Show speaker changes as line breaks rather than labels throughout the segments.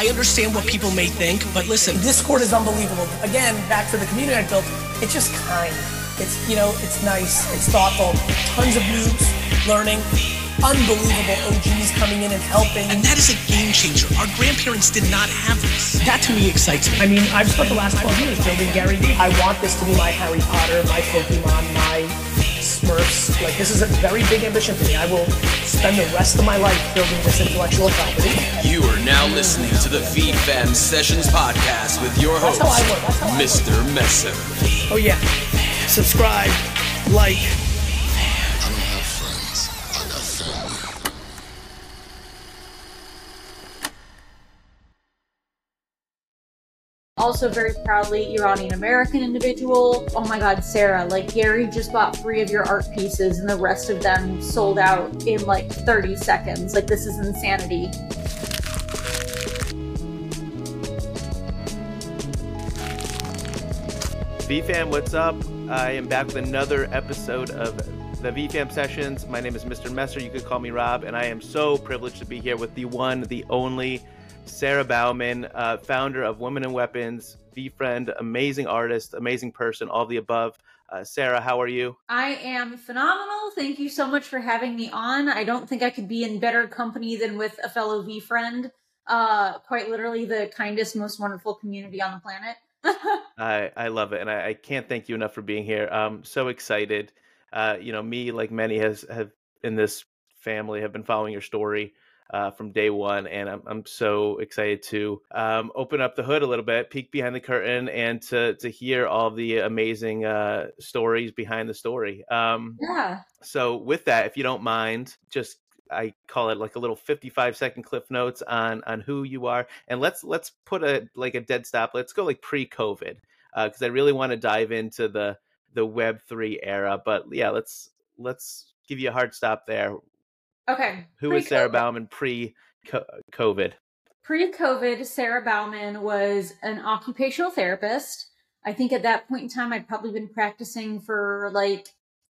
I understand what people may think, but listen,
Discord is unbelievable. Again, back to the community I built. It's just kind. It's you know, it's nice. It's thoughtful. Tons of news, learning. Unbelievable OGs coming in and helping.
and that is a game changer. Our grandparents did not have this. That to me excites me.
I mean, I've spent the last 12 years building Gary Vee. I want this to be my Harry Potter, my Pokemon, my Smurfs. Like, this is a very big ambition for me. I will spend the rest of my life building this intellectual property.
You are now listening to the VeeFam Sessions podcast with your host,
That's how I work. That's how I work.
Mr. Messer.
Oh, yeah. Subscribe, like,
Also, very proudly, Iranian American individual. Oh my god, Sara, like Gary just bought three of your art pieces and the rest of them sold out in like 30 seconds. Like, this is insanity.
VeeFam, what's up? I am back with another episode of the VeeFam Sessions. My name is Mr. Messer. You could call me Rob, and I am so privileged to be here with the one, the only Sara Baumann, uh, founder of Women and Weapons, VeeFriend, amazing artist, amazing person, all the above. Uh, Sara, how are you?
I am phenomenal. Thank you so much for having me on. I don't think I could be in better company than with a fellow VeeFriend. Uh, quite literally the kindest, most wonderful community on the planet.
I, I love it, and I, I can't thank you enough for being here. I'm so excited. Uh, you know, me like many has have in this family have been following your story uh, from day one, and I'm I'm so excited to um, open up the hood a little bit, peek behind the curtain, and to to hear all the amazing uh, stories behind the story. Um,
yeah.
so with that, if you don't mind, just I call it like a little 55 second cliff notes on on who you are, and let's let's put a like a dead stop. Let's go like pre-COVID because I really want to dive into the the Web three era. But yeah, let's let's give you a hard stop there.
Okay.
Who is
Sara.
Baumann pre COVID?
Pre COVID, Sara Baumann was an occupational therapist. I think at that point in time, I'd probably been practicing for like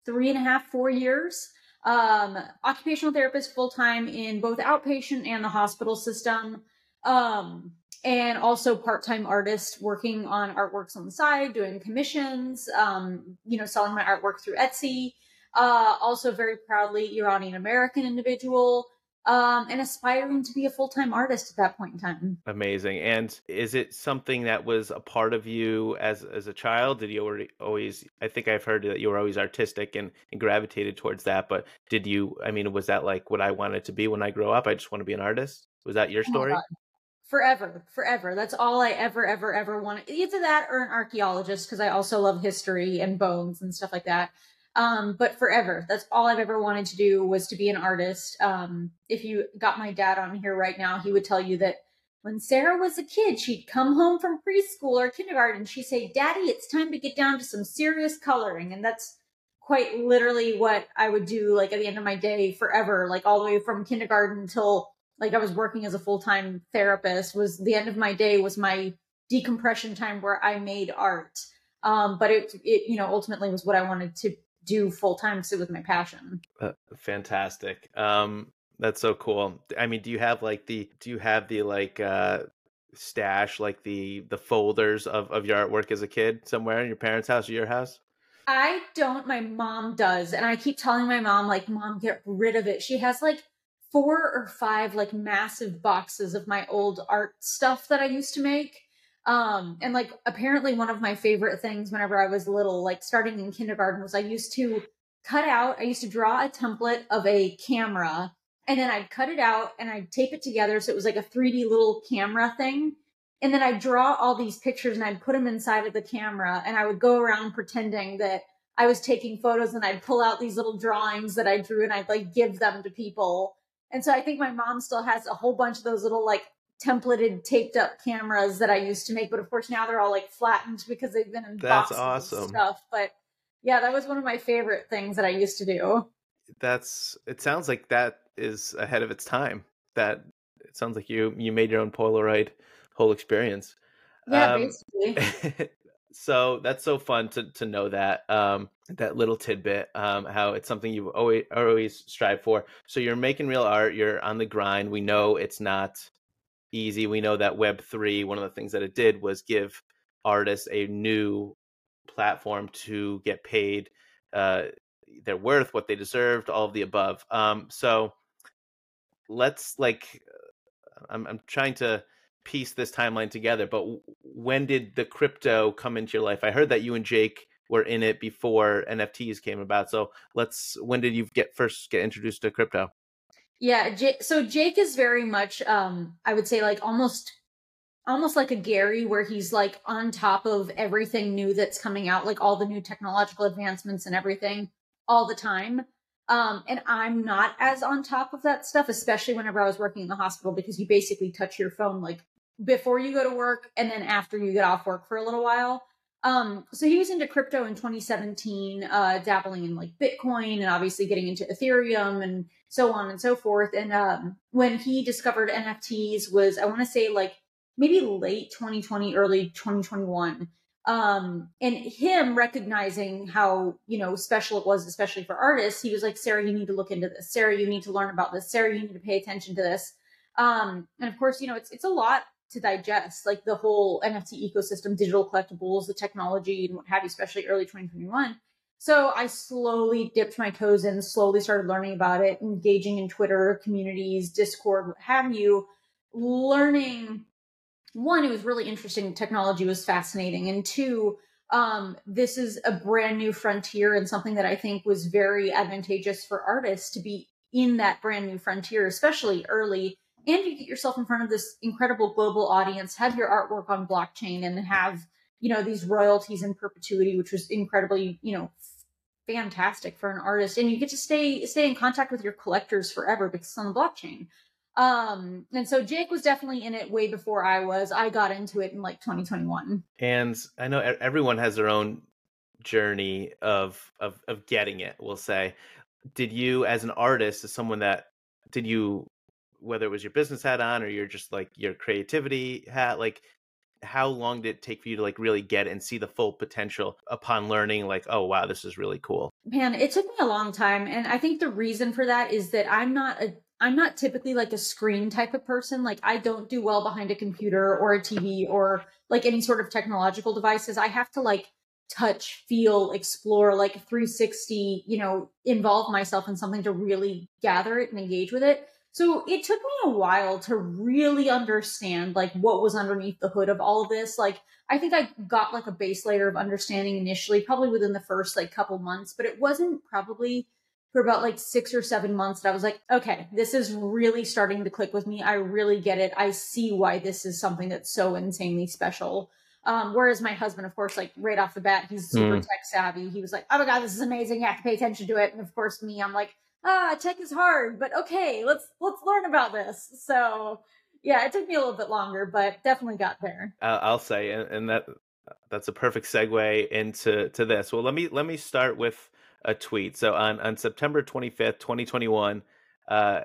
three and a half, four years. Um, occupational therapist full time in both outpatient and the hospital system. Um, and also part time artist working on artworks on the side, doing commissions, um, you know, selling my artwork through Etsy. Uh, also very proudly Iranian American individual um, and aspiring to be a full time artist at that point in time.
Amazing. And is it something that was a part of you as as a child? Did you already always? I think I've heard that you were always artistic and, and gravitated towards that. But did you? I mean, was that like what I wanted to be when I grow up? I just want to be an artist. Was that your
Oh
story?
God. Forever, forever. That's all I ever, ever, ever wanted. Either that or an archaeologist, because I also love history and bones and stuff like that. Um, but forever, that's all I've ever wanted to do was to be an artist. Um, if you got my dad on here right now, he would tell you that when Sara was a kid, she'd come home from preschool or kindergarten. She'd say, Daddy, it's time to get down to some serious coloring. And that's quite literally what I would do, like at the end of my day forever, like all the way from kindergarten until like I was working as a full time therapist. Was the end of my day was my decompression time where I made art. Um, but it, it, you know, ultimately was what I wanted to do full time because it was my passion.
Uh, fantastic. Um, that's so cool. I mean, do you have like the do you have the like uh stash like the the folders of of your artwork as a kid somewhere in your parents' house or your house?
I don't. My mom does, and I keep telling my mom, like, "Mom, get rid of it." She has like four or five like massive boxes of my old art stuff that I used to make. Um, and like apparently one of my favorite things whenever I was little, like starting in kindergarten, was I used to cut out. I used to draw a template of a camera, and then I'd cut it out and I'd tape it together so it was like a 3D little camera thing. And then I'd draw all these pictures and I'd put them inside of the camera and I would go around pretending that I was taking photos and I'd pull out these little drawings that I drew and I'd like give them to people. And so I think my mom still has a whole bunch of those little like templated taped up cameras that I used to make, but of course now they're all like flattened because they've been in
That's
boxes and
awesome.
stuff. But yeah, that was one of my favorite things that I used to do.
That's it sounds like that is ahead of its time. That it sounds like you you made your own Polaroid whole experience.
Yeah,
Um,
basically.
so that's so fun to to know that um that little tidbit um how it's something you always always strive for so you're making real art you're on the grind we know it's not easy. We know that Web three, one of the things that it did was give artists a new platform to get paid uh, their worth, what they deserved, all of the above. Um, so let's like, I'm I'm trying to piece this timeline together. But when did the crypto come into your life? I heard that you and Jake were in it before NFTs came about. So let's. When did you get first get introduced to crypto?
Yeah, J- so Jake is very much, um, I would say, like almost, almost like a Gary, where he's like on top of everything new that's coming out, like all the new technological advancements and everything, all the time. Um, and I'm not as on top of that stuff, especially whenever I was working in the hospital, because you basically touch your phone like before you go to work and then after you get off work for a little while. Um, so he was into crypto in 2017, uh, dabbling in like Bitcoin and obviously getting into Ethereum and so on and so forth. And um, when he discovered NFTs was, I want to say like maybe late 2020, early 2021. Um, and him recognizing how, you know, special it was, especially for artists, he was like, Sara, you need to look into this. Sara, you need to learn about this. Sara, you need to pay attention to this. Um, and of course, you know, it's, it's a lot to digest, like the whole NFT ecosystem, digital collectibles, the technology, and what have you, especially early 2021. So I slowly dipped my toes in, slowly started learning about it, engaging in Twitter communities, Discord, what have you, learning. One, it was really interesting. Technology was fascinating. And two, um, this is a brand new frontier and something that I think was very advantageous for artists to be in that brand new frontier, especially early and you get yourself in front of this incredible global audience, have your artwork on blockchain and have, you know, these royalties in perpetuity, which was incredibly, you know, fantastic for an artist. And you get to stay stay in contact with your collectors forever because it's on the blockchain. Um, and so Jake was definitely in it way before I was. I got into it in like 2021.
And I know everyone has their own journey of of of getting it, we'll say. Did you as an artist, as someone that did you whether it was your business hat on or you're just like your creativity hat like how long did it take for you to like really get and see the full potential upon learning like oh wow this is really cool
man it took me a long time and i think the reason for that is that i'm not a i'm not typically like a screen type of person. Like i don't do well behind a computer or a tv or like any sort of technological devices. I have to like touch feel explore like 360 you know involve myself in something to really gather it and engage with it so it took me a while to really understand like what was underneath the hood of all of this. Like I think I got like a base layer of understanding initially, probably within the first like couple months, but it wasn't probably for about like six or seven months that I was like, okay, this is really starting to click with me. I really get it. I see why this is something that's so insanely special. Um, whereas my husband, of course, like right off the bat, he's super mm. tech savvy. He was like, oh my God, this is amazing. You have to pay attention to it. And of course, me, I'm like, ah, tech is hard, but okay, let's let's learn about this. So yeah, it took me a little bit longer, but definitely got there.
I'll say, and, and that that's a perfect segue into to this. Well, let me let me start with a tweet. So on on September twenty fifth, twenty twenty one, uh,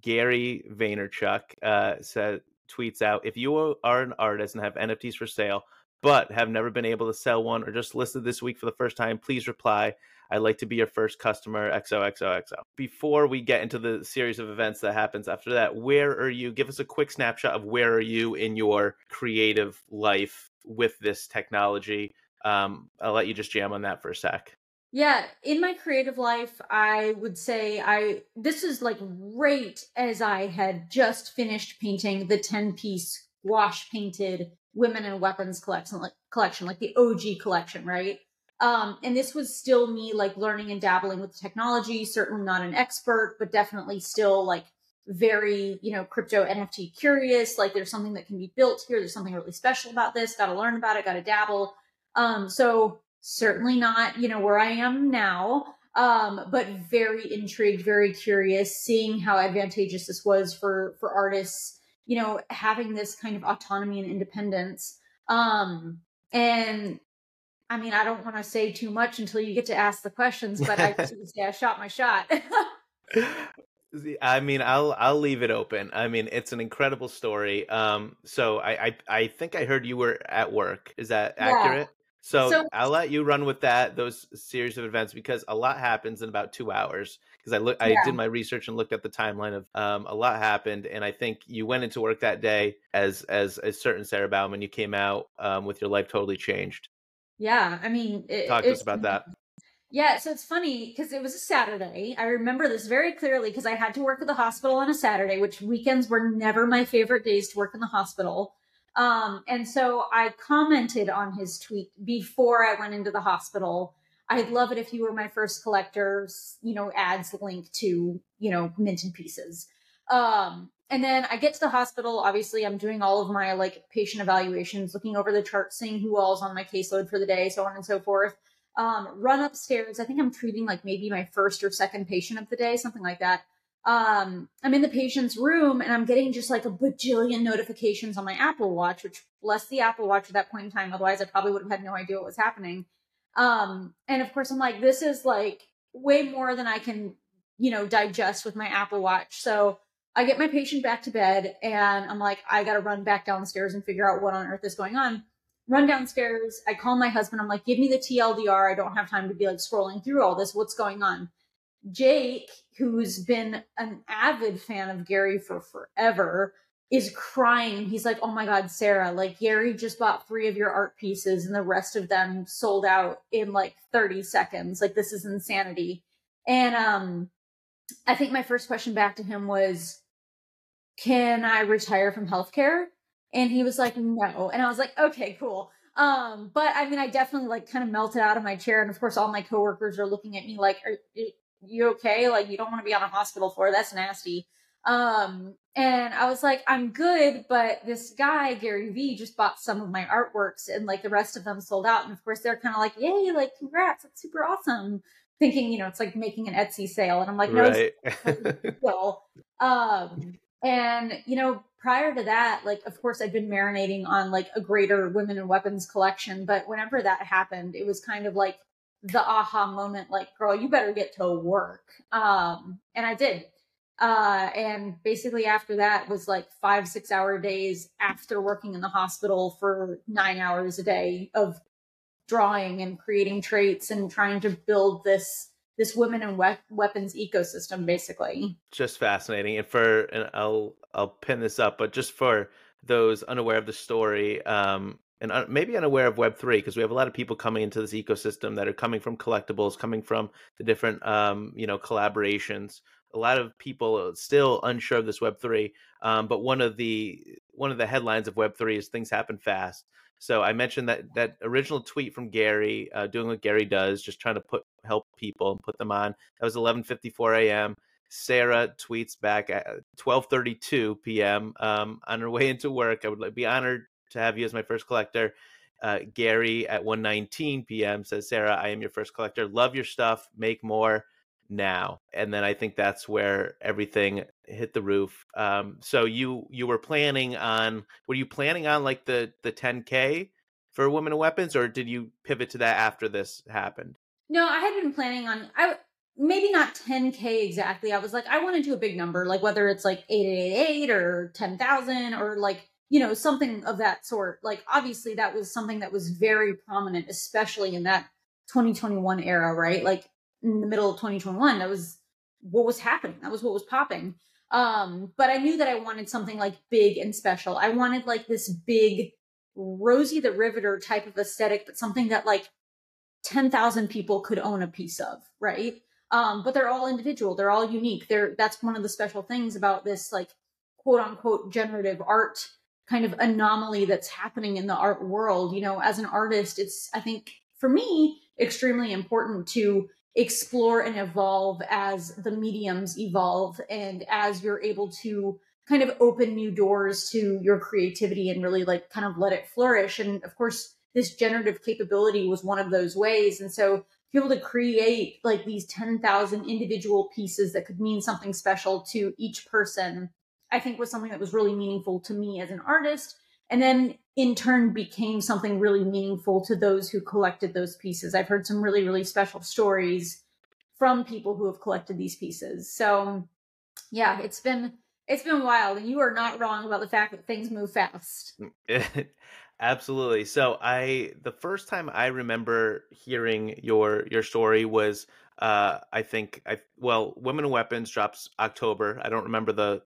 Gary Vaynerchuk uh, said tweets out if you are an artist and have NFTs for sale but have never been able to sell one or just listed this week for the first time, please reply. I'd like to be your first customer, XOXOXO. Before we get into the series of events that happens after that, where are you? Give us a quick snapshot of where are you in your creative life with this technology. Um, I'll let you just jam on that for a sec.
Yeah, in my creative life, I would say I this is like right as I had just finished painting the 10 piece wash painted women and weapons collection like collection like the OG collection, right? Um, and this was still me like learning and dabbling with technology, certainly not an expert, but definitely still like very, you know, crypto NFT curious. Like there's something that can be built here. There's something really special about this. Got to learn about it. Got to dabble. Um, so certainly not, you know, where I am now. Um, but very intrigued, very curious, seeing how advantageous this was for for artists. You know, having this kind of autonomy and independence. Um, and I mean, I don't want to say too much until you get to ask the questions, but I say I shot my shot.
I mean, I'll I'll leave it open. I mean, it's an incredible story. Um, so I I, I think I heard you were at work. Is that accurate? So,
So-
I'll let you run with that those series of events because a lot happens in about two hours. Because I look, I
Yeah.
did my research and looked at the timeline of um, a lot happened, and I think you went into work that day as as a certain Sara Baumann. You came out um, with your life totally changed.
Yeah, I mean, it,
Talk to us about that.
Yeah, so it's funny because it was a Saturday. I remember this very clearly because I had to work at the hospital on a Saturday, which weekends were never my favorite days to work in the hospital. Um, and so I commented on his tweet before I went into the hospital. I'd love it if you were my first collector, s- you know, adds the link to, you know, minted pieces. Um, and then I get to the hospital. Obviously, I'm doing all of my like patient evaluations, looking over the chart, seeing who all's on my caseload for the day, so on and so forth um, run upstairs. I think I'm treating like maybe my first or second patient of the day, something like that. Um, I'm in the patient's room and I'm getting just like a bajillion notifications on my Apple Watch, which bless the Apple Watch at that point in time. Otherwise, I probably would have had no idea what was happening. Um, and of course, I'm like, this is like way more than I can, you know, digest with my Apple Watch. So I get my patient back to bed and I'm like, I got to run back downstairs and figure out what on earth is going on run downstairs. I call my husband. I'm like, give me the TLDR. I don't have time to be like scrolling through all this. What's going on? Jake, who's been an avid fan of Gary for forever, is crying. He's like, oh my God, Sara, like Gary just bought three of your art pieces and the rest of them sold out in like 30 seconds. Like, this is insanity. And um, I think my first question back to him was, can I retire from healthcare? And he was like, no. And I was like, okay, cool. Um, but I mean, I definitely like kind of melted out of my chair. And of course, all my coworkers are looking at me like, are you okay? Like, you don't want to be on a hospital floor. That's nasty. Um, and I was like, I'm good, but this guy, Gary Vee, just bought some of my artworks and like the rest of them sold out. And of course, they're kind of like, yay, like, congrats. That's super awesome. Thinking, you know, it's like making an Etsy sale. And I'm like, no,
right.
well, um, and you know, prior to that, like of course I'd been marinating on like a greater women and weapons collection, but whenever that happened, it was kind of like the aha moment, like, girl, you better get to work. Um, and I did. Uh, and basically after that was like five, six hour days after working in the hospital for nine hours a day of drawing and creating traits and trying to build this this women and we- weapons ecosystem basically
just fascinating. And for and I'll I'll pin this up, but just for those unaware of the story, um, and un- maybe unaware of Web three, because we have a lot of people coming into this ecosystem that are coming from collectibles, coming from the different um, you know collaborations. A lot of people are still unsure of this Web three, um, but one of the one of the headlines of Web three is things happen fast. So I mentioned that that original tweet from Gary, uh, doing what Gary does, just trying to put help people and put them on. That was 11:54 a.m. Sara tweets back at 12:32 p.m. Um, on her way into work. I would be honored to have you as my first collector. Uh, Gary at 1:19 p.m. says, "Sara, I am your first collector. Love your stuff. Make more now." And then I think that's where everything hit the roof. Um, so you you were planning on were you planning on like the the 10k for women and weapons, or did you pivot to that after this happened?
No, I had been planning on I maybe not 10k exactly. I was like I want to do a big number, like whether it's like 8888 or 10,000 or like, you know, something of that sort. Like obviously that was something that was very prominent especially in that 2021 era, right? Like in the middle of 2021, that was what was happening. That was what was popping. Um, but I knew that I wanted something like big and special. I wanted like this big Rosie the Riveter type of aesthetic, but something that like 10,000 people could own a piece of, right? Um, but they're all individual. They're all unique. They're, that's one of the special things about this, like, quote unquote, generative art kind of anomaly that's happening in the art world. You know, as an artist, it's, I think, for me, extremely important to explore and evolve as the mediums evolve and as you're able to kind of open new doors to your creativity and really like kind of let it flourish. And of course, this generative capability was one of those ways. And so to be able to create like these 10,000 individual pieces that could mean something special to each person, I think was something that was really meaningful to me as an artist. And then in turn became something really meaningful to those who collected those pieces. I've heard some really, really special stories from people who have collected these pieces. So yeah, it's been it's been wild and you are not wrong about the fact that things move fast.
Absolutely. So I the first time I remember hearing your your story was uh I think I well Women and Weapons drops October. I don't remember the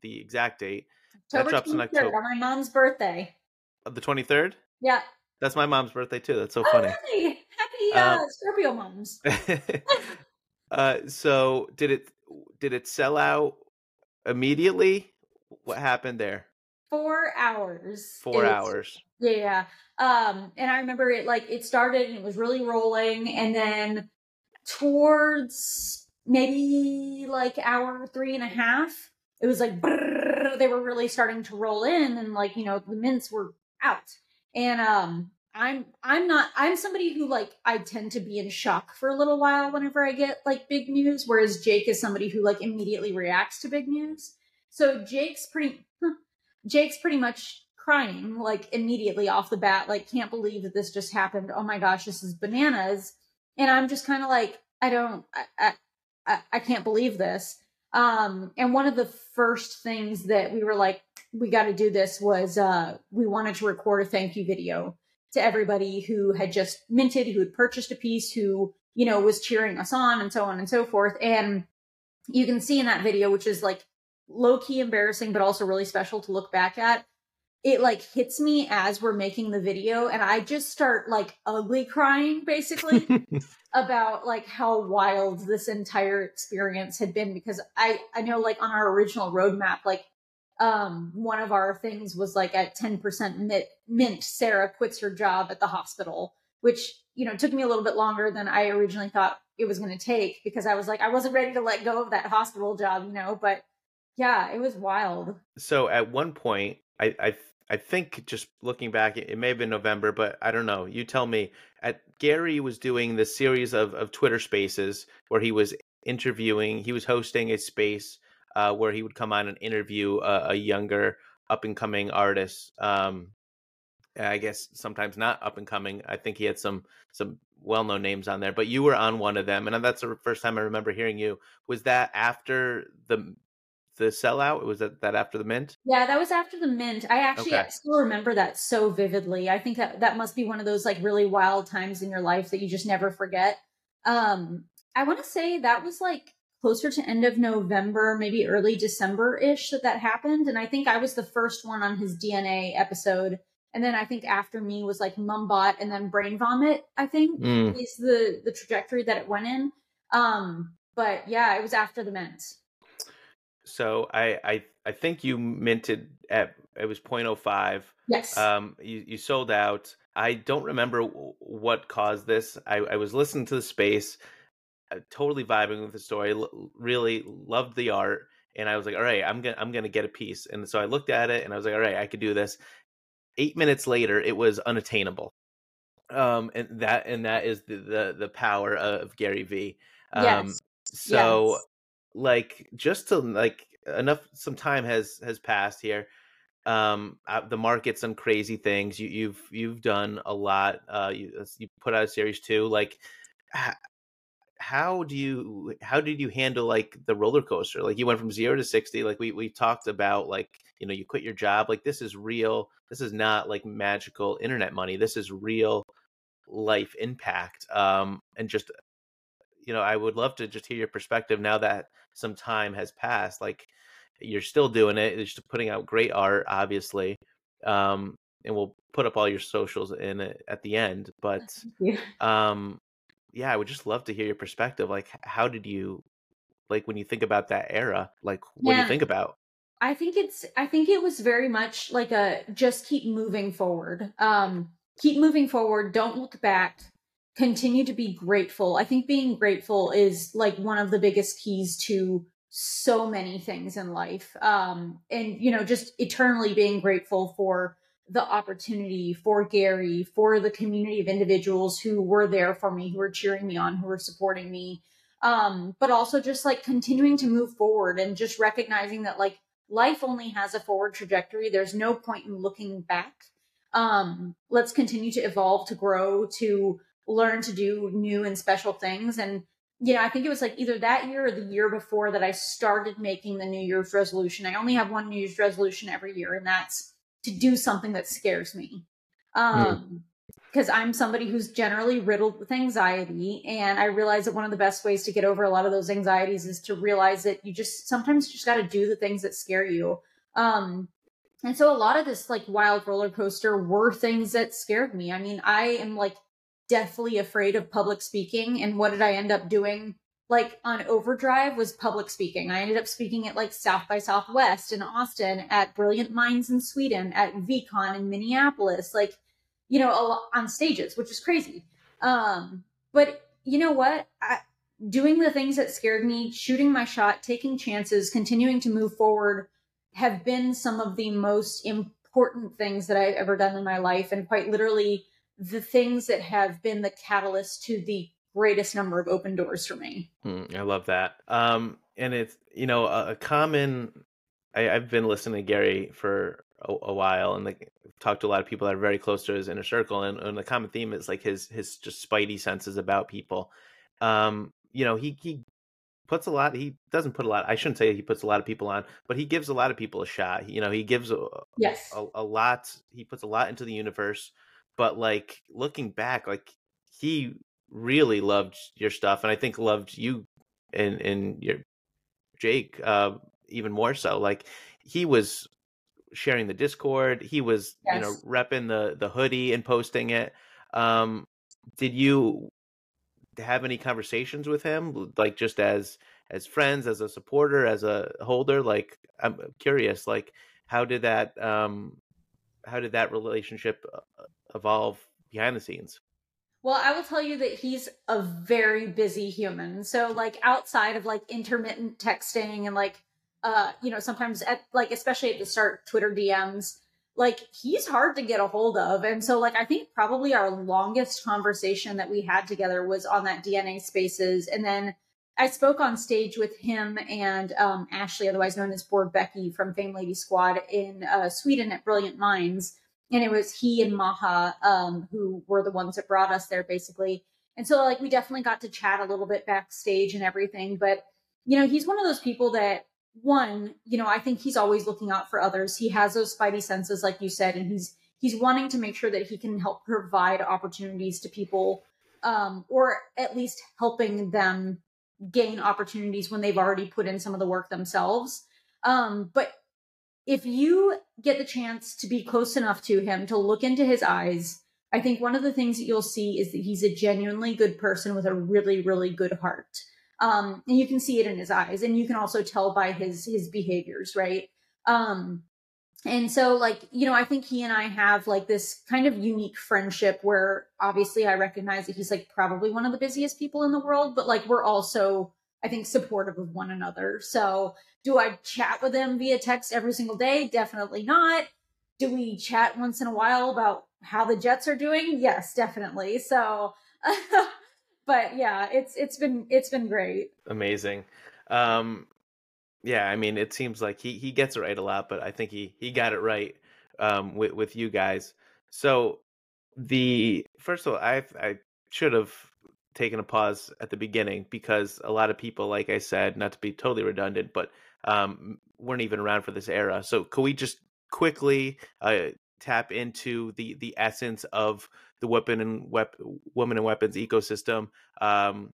the exact date.
October
that drops in October.
on my mom's birthday.
The 23rd?
Yeah.
That's my mom's birthday too. That's so
Oh,
funny.
really? Happy uh,
Um,
Scorpio moms.
uh so did it did it sell out immediately? What happened there?
Four hours.
4
is-
hours.
Yeah. Um, and I remember it like it started and it was really rolling, and then towards maybe like hour three and a half, it was like brrrr, they were really starting to roll in, and like you know the mints were out. And um, I'm I'm not I'm somebody who like I tend to be in shock for a little while whenever I get like big news, whereas Jake is somebody who like immediately reacts to big news. So Jake's pretty Jake's pretty much crying like immediately off the bat, like can't believe that this just happened. Oh my gosh, this is bananas. And I'm just kind of like, I don't, I, I, I, can't believe this. Um, and one of the first things that we were like, we got to do this was uh, we wanted to record a thank you video to everybody who had just minted, who had purchased a piece, who you know was cheering us on, and so on and so forth. And you can see in that video, which is like low key embarrassing, but also really special to look back at. It like hits me as we're making the video, and I just start like ugly crying basically about like how wild this entire experience had been because I I know like on our original roadmap like um one of our things was like at 10% mint, mint Sara quits her job at the hospital which you know took me a little bit longer than I originally thought it was going to take because I was like I wasn't ready to let go of that hospital job you know but yeah it was wild
So at one point, I I I think just looking back, it, may have been November, but I don't know. You tell me. At Gary was doing this series of of Twitter Spaces where he was interviewing. He was hosting a space uh, where he would come on and interview a, a younger up and coming artist. Um, I guess sometimes not up and coming. I think he had some some well known names on there, but you were on one of them, and that's the first time I remember hearing you. Was that after the the sellout? Was that that after the mint?
Yeah, that was after the mint. I actually
Okay.
still remember that so vividly. I think that that must be one of those like really wild times in your life that you just never forget. Um, I want to say that was like closer to end of November, maybe early December ish that that happened, and I think I was the first one on his DNA episode. And then I think after me was like Mumbot and then Brain Vomit. I think
Mm.
is the the trajectory that it went in. Um, but yeah, it was after the mint.
So I I I think you minted at it was 0.05.
Yes.
Um, you you sold out. I don't remember what caused this. I I was listening to the space, totally vibing with the story. L- really loved the art, and I was like, all right, I'm gonna I'm gonna get a piece. And so I looked at it, and I was like, all right, I could do this. Eight minutes later, it was unattainable. Um, and that and that is the the, the power of Gary Vee. Um,
Yes.
so
Yes.
like just to like enough some time has has passed here um uh, the market's done crazy things you you've you've done a lot uh you uh, you put out a series too like how do you how did you handle like the roller coaster like you went from 0 to 60 like we we talked about like you know you quit your job like this is real this is not like magical internet money this is real life impact um and just you know, I would love to just hear your perspective now that some time has passed. Like you're still doing it, you're just putting out great art, obviously. Um, and we'll put up all your socials in it at the end. But um, yeah, I would just love to hear your perspective. Like, how did you, like, when you think about that era, like, what do you think about?
I think it's I think it was very much like a just keep moving forward. Um keep moving forward, don't look back. Continue to be grateful. I think being grateful is like one of the biggest keys to so many things in life. Um and you know, just eternally being grateful for the opportunity for Gary, for the community of individuals who were there for me, who were cheering me on, who were supporting me. Um, but also just like continuing to move forward and just recognizing that like life only has a forward trajectory. There's no point in looking back. Um, let's continue to evolve, to grow, to learn to do new and special things. And, you know, I think it was like either that year or the year before that I started making the New Year's resolution. I only have one New Year's resolution every year, and that's to do something that scares me. Um, because I'm somebody who's generally riddled with anxiety. And I realize that one of the best ways to get over a lot of those anxieties is to realize that you just sometimes just got to do the things that scare you. Um, and so a lot of this like wild roller coaster were things that scared me. I mean, I am like deathly afraid of public speaking. And what did I end up doing? Like on Overdrive was public speaking. I ended up speaking at like South by Southwest in Austin, at Brilliant Minds in Sweden, at VeeCon in Minneapolis. Like you know, on stages, which is crazy. Um, but you know what? I, doing the things that scared me, shooting my shot, taking chances, continuing to move forward have been some of the most important things that I've ever done in my life. And quite literally, the things that have been the catalyst to the greatest number of open doors for me.
Hmm, I love that. Um, and it's, you know, a, a common, I, have been listening to Gary for a, a while and like talked to a lot of people that are very close to his inner circle and, and the common theme is like his his just spidey senses about people um you know he he puts a lot he doesn't put a lot i shouldn't say he puts a lot of people on but he gives a lot of people a shot you know he gives a,
yes
a, a lot he puts a lot into the universe but like looking back like he really loved your stuff and i think loved you and and your jake uh even more so like he was sharing the Discord. He was, yes. you know, repping the the hoodie and posting it. Um, did you have any conversations with him, like just as as friends, as a supporter, as a holder? Like, I'm curious, like, how did that um, how did that relationship uh, evolve behind the scenes?
Well, I will tell you that he's a very busy human. So, like, outside of like intermittent texting and like uh, you know, sometimes at like especially at the start, Twitter DMs, like he's hard to get a hold of. And so like I think probably our longest conversation that we had together was on that DNA spaces. And then I spoke on stage with him and um, Ashley, otherwise known as Bored Becky from Fame Lady Squad in uh, Sweden at Brilliant Minds. And it was he and Maha um, who were the ones that brought us there basically. And so like we definitely got to chat a little bit backstage and everything. But you know, he's one of those people that one, you know, I think he's always looking out for others. He has those spidey senses, like you said, and he's he's wanting to make sure that he can help provide opportunities to people, um, or at least helping them gain opportunities when they've already put in some of the work themselves. Um, but if you get the chance to be close enough to him to look into his eyes, I think one of the things that you'll see is that he's a genuinely good person with a really, really good heart. Um, and you can see it in his eyes and you can also tell by his his behaviors right? Um, and so like you know i think he and i have like this kind of unique friendship where obviously i recognize that he's like probably one of the busiest people in the world but like we're also i think supportive of one another so do i chat with them via text every single day definitely not do we chat once in a while about how the jets are doing yes definitely so but yeah, it's it's been it's been great.
Amazing. Um yeah, I mean it seems like he he gets it right a lot, but I think he he got it right um with with you guys. So the first of all, I I should have taken a pause at the beginning because a lot of people, like I said, not to be totally redundant, but um, weren't even around for this era. So could we just quickly uh, tap into the the essence of the weapon and wep- women and weapons ecosystem um,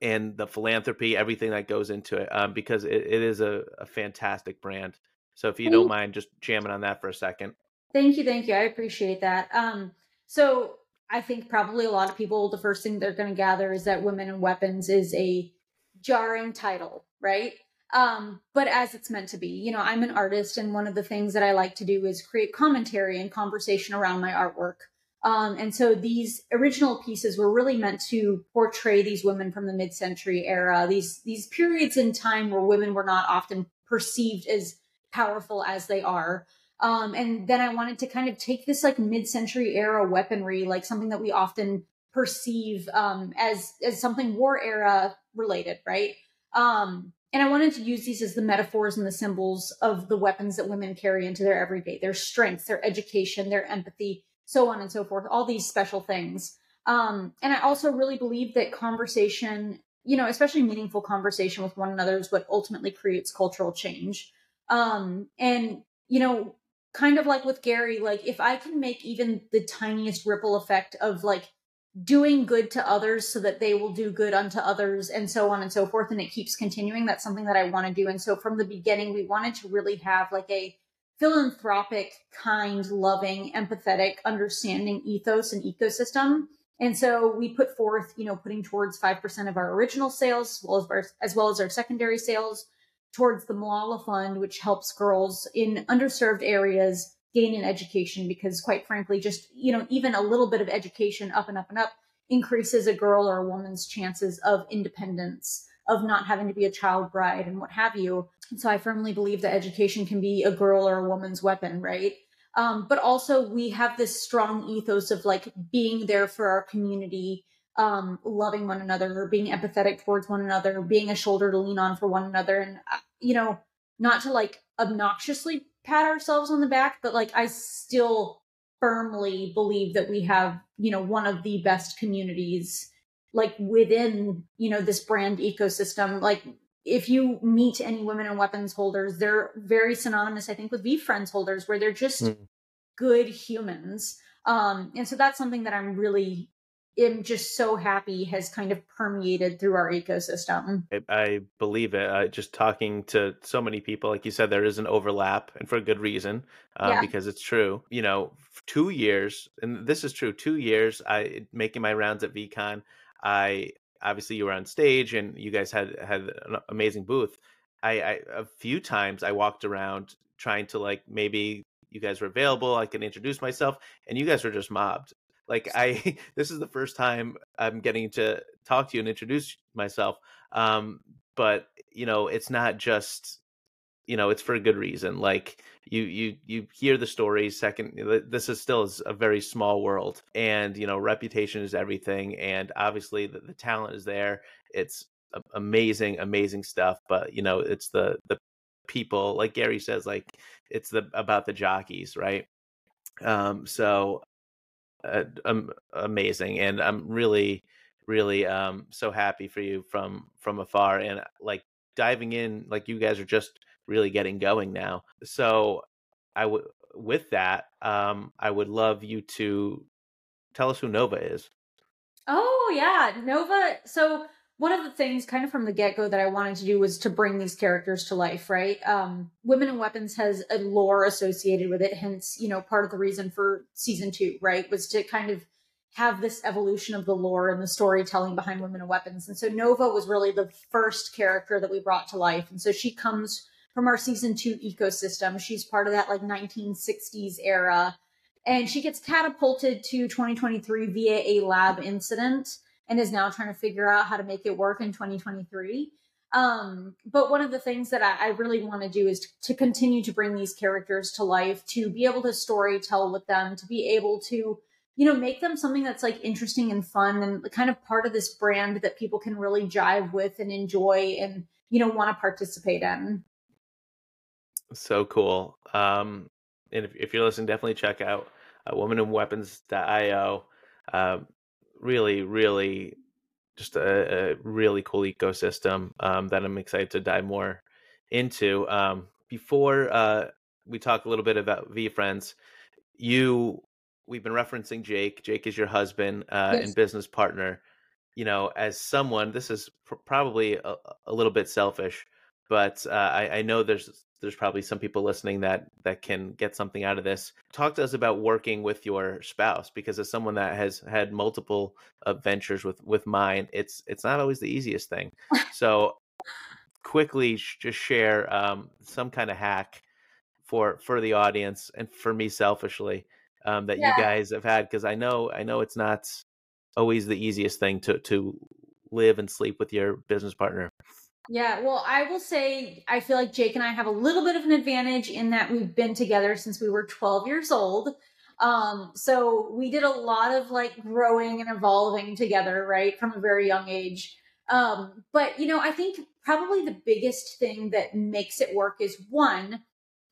and the philanthropy, everything that goes into it, um, because it, it is a, a, fantastic brand. So if you don't mind just jamming on that for a second.
Thank you, thank you. I appreciate that. Um, so I think probably a lot of people, the first thing they're going to gather is that women and weapons is a jarring title, right? um, but as it's meant to be. You know, I'm an artist, and one of the things that I like to do is create commentary and conversation around my artwork. Um, and so these original pieces were really meant to portray these women from the mid-century era, these these periods in time where women were not often perceived as powerful as they are. Um, and then I wanted to kind of take this like mid-century era weaponry, like something that we often perceive um, as as something war era related, right? Um, and I wanted to use these as the metaphors and the symbols of the weapons that women carry into their everyday, their strength, their education, their empathy, so on and so forth, all these special things. Um, and I also really believe that conversation, you know, especially meaningful conversation with one another is what ultimately creates cultural change. Um, and, you know, kind of like with Gary, like if I can make even the tiniest ripple effect of like doing good to others so that they will do good unto others and so on and so forth and it keeps continuing that's something that i want to do. And so from the beginning we wanted to really have like a philanthropic kind loving empathetic understanding ethos and ecosystem. And so we put forth you know putting towards 5% of our original sales as well as our, as well as our secondary sales towards the malala fund which helps girls in underserved areas gain an education because quite frankly just you know even a little bit of education up and up and up increases a girl or a woman's chances of independence of not having to be a child bride and what have you. And so i firmly believe that education can be a girl or a woman's weapon right? Um, but also we have this strong ethos of like being there for our community um, loving one another being empathetic towards one another being a shoulder to lean on for one another and uh, you know not to like obnoxiously pat ourselves on the back, but like I still firmly believe that we have, you know, one of the best communities like within, you know, this brand ecosystem. Like if you meet any women and weapons holders, they're very synonymous, I think, with VeeFriends holders, where they're just mm. good humans. Um, and so that's something that I'm really am just so happy has kind of permeated through our ecosystem.
I, I believe it. Uh, just talking to so many people, like you said, there is an overlap, and for a good reason, uh, yeah. because it's true. You know, two years, and this is true. Two years, I making my rounds at VeeCon. I obviously you were on stage, and you guys had had an amazing booth. I, I a few times I walked around trying to like maybe you guys were available. I can introduce myself, and you guys were just mobbed. Like I, this is the first time I'm getting to talk to you and introduce myself. Um, but you know, it's not just, you know, it's for a good reason. Like you, you, you hear the stories. Second, this is still is a very small world, and you know, reputation is everything. And obviously, the, the talent is there. It's amazing, amazing stuff. But you know, it's the the people, like Gary says, like it's the about the jockeys, right? Um, so uh, um, amazing, and I'm really, really um, so happy for you from from afar, and uh, like diving in, like you guys are just really getting going now. So I would, with that, um, I would love you to tell us who Nova is.
Oh yeah, Nova. So one of the things kind of from the get-go that I wanted to do was to bring these characters to life, right? Um, Women and Weapons has a lore associated with it, hence, you know, part of the reason for season two, right, was to kind of have this evolution of the lore and the storytelling behind Women and Weapons. And so Nova was really the first character that we brought to life. And so she comes from our season two ecosystem. She's part of that like 1960s era. And she gets catapulted to 2023 via a lab incident and is now trying to figure out how to make it work in 2023. Um, but one of the things that I, I really want to do is to, to, continue to bring these characters to life, to be able to story tell with them, to be able to, you know, make them something that's like interesting and fun and kind of part of this brand that people can really jive with and enjoy and, you know, want to participate in.
So cool. Um, and if, if you're listening, definitely check out uh, womanandweapons.io. Um, really, really just a, a really cool ecosystem um, that I'm excited to dive more into. Um, before uh, we talk a little bit about VeeFriends, you we've been referencing Jake. Jake is your husband uh, yes. and business partner. You know, as someone, this is pr- probably a, a, little bit selfish, but uh, I, I know there's there's probably some people listening that that can get something out of this. Talk to us about working with your spouse because as someone that has had multiple adventures with with mine it's it's not always the easiest thing. So quickly just share um, some kind of hack for for the audience and for me selfishly um, that yeah. you guys have had because i know i know it's not always the easiest thing to to live and sleep with your business partner
yeah, well, I will say I feel like Jake and I have a little bit of an advantage in that we've been together since we were 12 years old. Um, so we did a lot of like growing and evolving together, right, from a very young age. Um, but you know, I think probably the biggest thing that makes it work is one,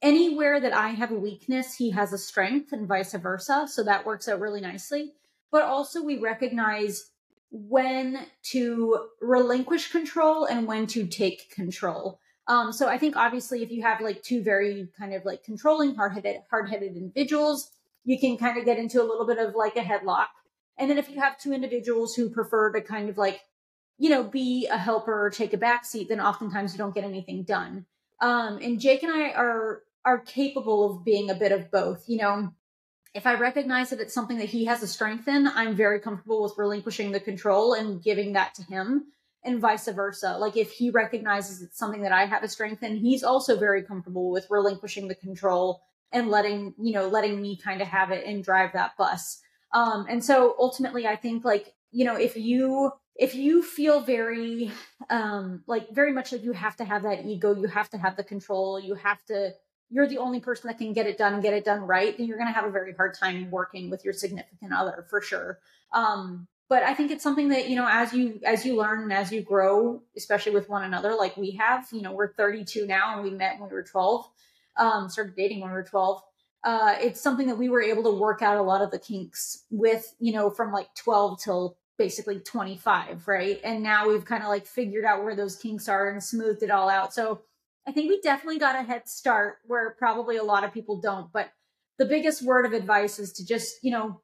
anywhere that I have a weakness, he has a strength and vice versa. So that works out really nicely. But also we recognize when to relinquish control and when to take control. Um, so I think obviously if you have like two very kind of like controlling, hard-headed, hard-headed individuals, you can kind of get into a little bit of like a headlock. And then if you have two individuals who prefer to kind of like, you know, be a helper or take a back seat, then oftentimes you don't get anything done. Um, and Jake and I are are capable of being a bit of both. You know, if I recognize that it's something that he has a strength in, I'm very comfortable with relinquishing the control and giving that to him and vice versa. Like if he recognizes it's something that I have a strength in, he's also very comfortable with relinquishing the control and letting, you know, letting me kind of have it and drive that bus. Um, and so ultimately I think like, you know, if you if you feel very um like very much like you have to have that ego, you have to have the control, you have to you're the only person that can get it done and get it done right, then you're going to have a very hard time working with your significant other for sure. Um, but I think it's something that you know as you as you learn and as you grow, especially with one another, like we have. You know, we're 32 now, and we met when we were 12. Um, started dating when we were 12. Uh, it's something that we were able to work out a lot of the kinks with. You know, from like 12 till basically 25, right? And now we've kind of like figured out where those kinks are and smoothed it all out. So I think we definitely got a head start where probably a lot of people don't. But the biggest word of advice is to just, you know,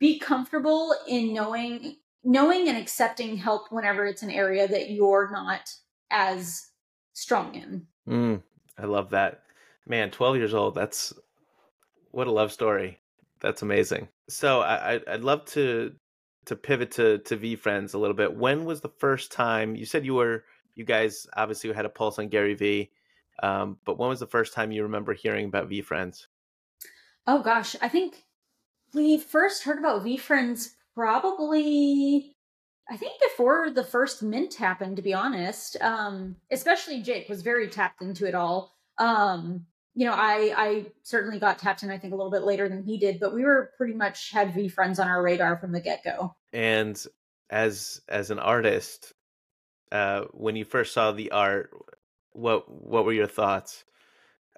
be comfortable in knowing knowing and accepting help whenever it's an area that you're not as strong in.
Mm, I love that. Man, 12 years old, that's what a love story. That's amazing. So I, I'd love to to pivot to to VeeFriends a little bit. When was the first time you said you were you guys obviously had a pulse on Gary Vee, um, but when was the first time you remember hearing about VeeFriends?
Oh gosh, I think we first heard about VeeFriends probably I think before the first mint happened, to be honest. Um, especially Jake was very tapped into it all. Um, you know, I I certainly got tapped in, I think, a little bit later than he did, but we were pretty much had VeeFriends on our radar from the get go.
And as as an artist, uh, when you first saw the art, what what were your thoughts?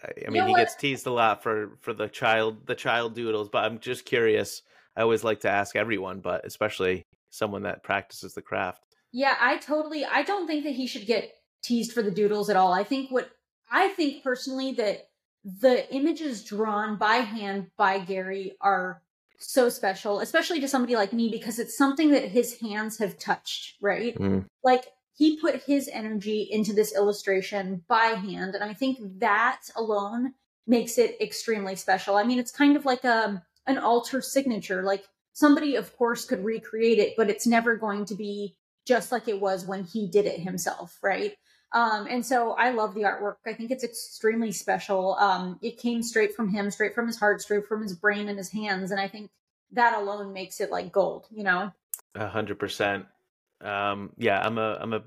I mean, he gets teased a lot for for the child the child doodles, but I'm just curious. I always like to ask everyone, but especially someone that practices the craft.
Yeah, I totally. I don't think that he should get teased for the doodles at all. I think what I think personally that the images drawn by hand by Gary are so special, especially to somebody like me because it's something that his hands have touched, right? Mm. Like he put his energy into this illustration by hand. And I think that alone makes it extremely special. I mean, it's kind of like a, um, an altar signature. Like somebody, of course, could recreate it, but it's never going to be just like it was when he did it himself, right? Um, and so I love the artwork. I think it's extremely special. Um, it came straight from him, straight from his heart, straight from his brain and his hands. And I think that alone makes it like gold, you know?
A hundred percent. Um, yeah, I'm a, I'm a,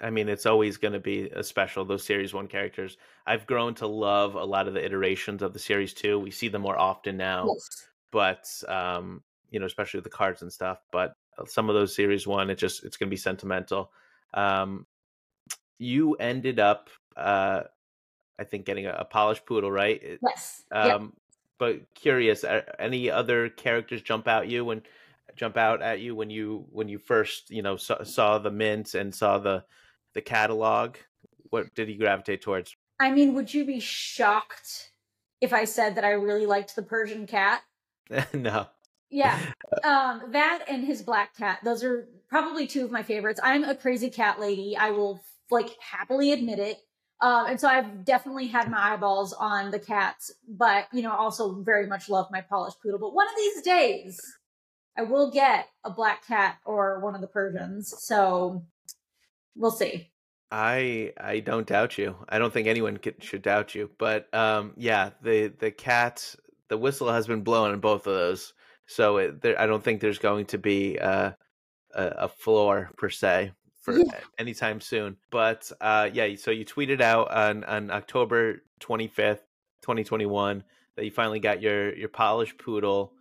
I mean, it's always going to be a special. Those series one characters. I've grown to love a lot of the iterations of the series two. We see them more often now, yes. but um, you know, especially with the cards and stuff. But uh, some of those series one, it just it's going to be sentimental. Um, you ended up, uh, I think, getting a, a polished poodle, right?
Yes.
Um, yep. But curious, any other characters jump out you when jump out at you when you when you first you know saw, saw the mint and saw the the catalog? What did you gravitate towards?
I mean, would you be shocked if I said that I really liked the Persian cat?
no.
Yeah. Um, that and his black cat. Those are probably two of my favorites. I'm a crazy cat lady. I will like happily admit it. Um, and so I've definitely had my eyeballs on the cats, but you know, also very much love my polished poodle. But one of these days, I will get a black cat or one of the Persians. So we'll see.
I I don't doubt you. I don't think anyone could, should doubt you. But um, yeah, the the cat, the whistle has been blown in both of those. So it, there, I don't think there's going to be uh, a, a floor per se for yeah. anytime soon. But uh, yeah, so you tweeted out on on October 25th, 2021, that you finally got your your polished poodle.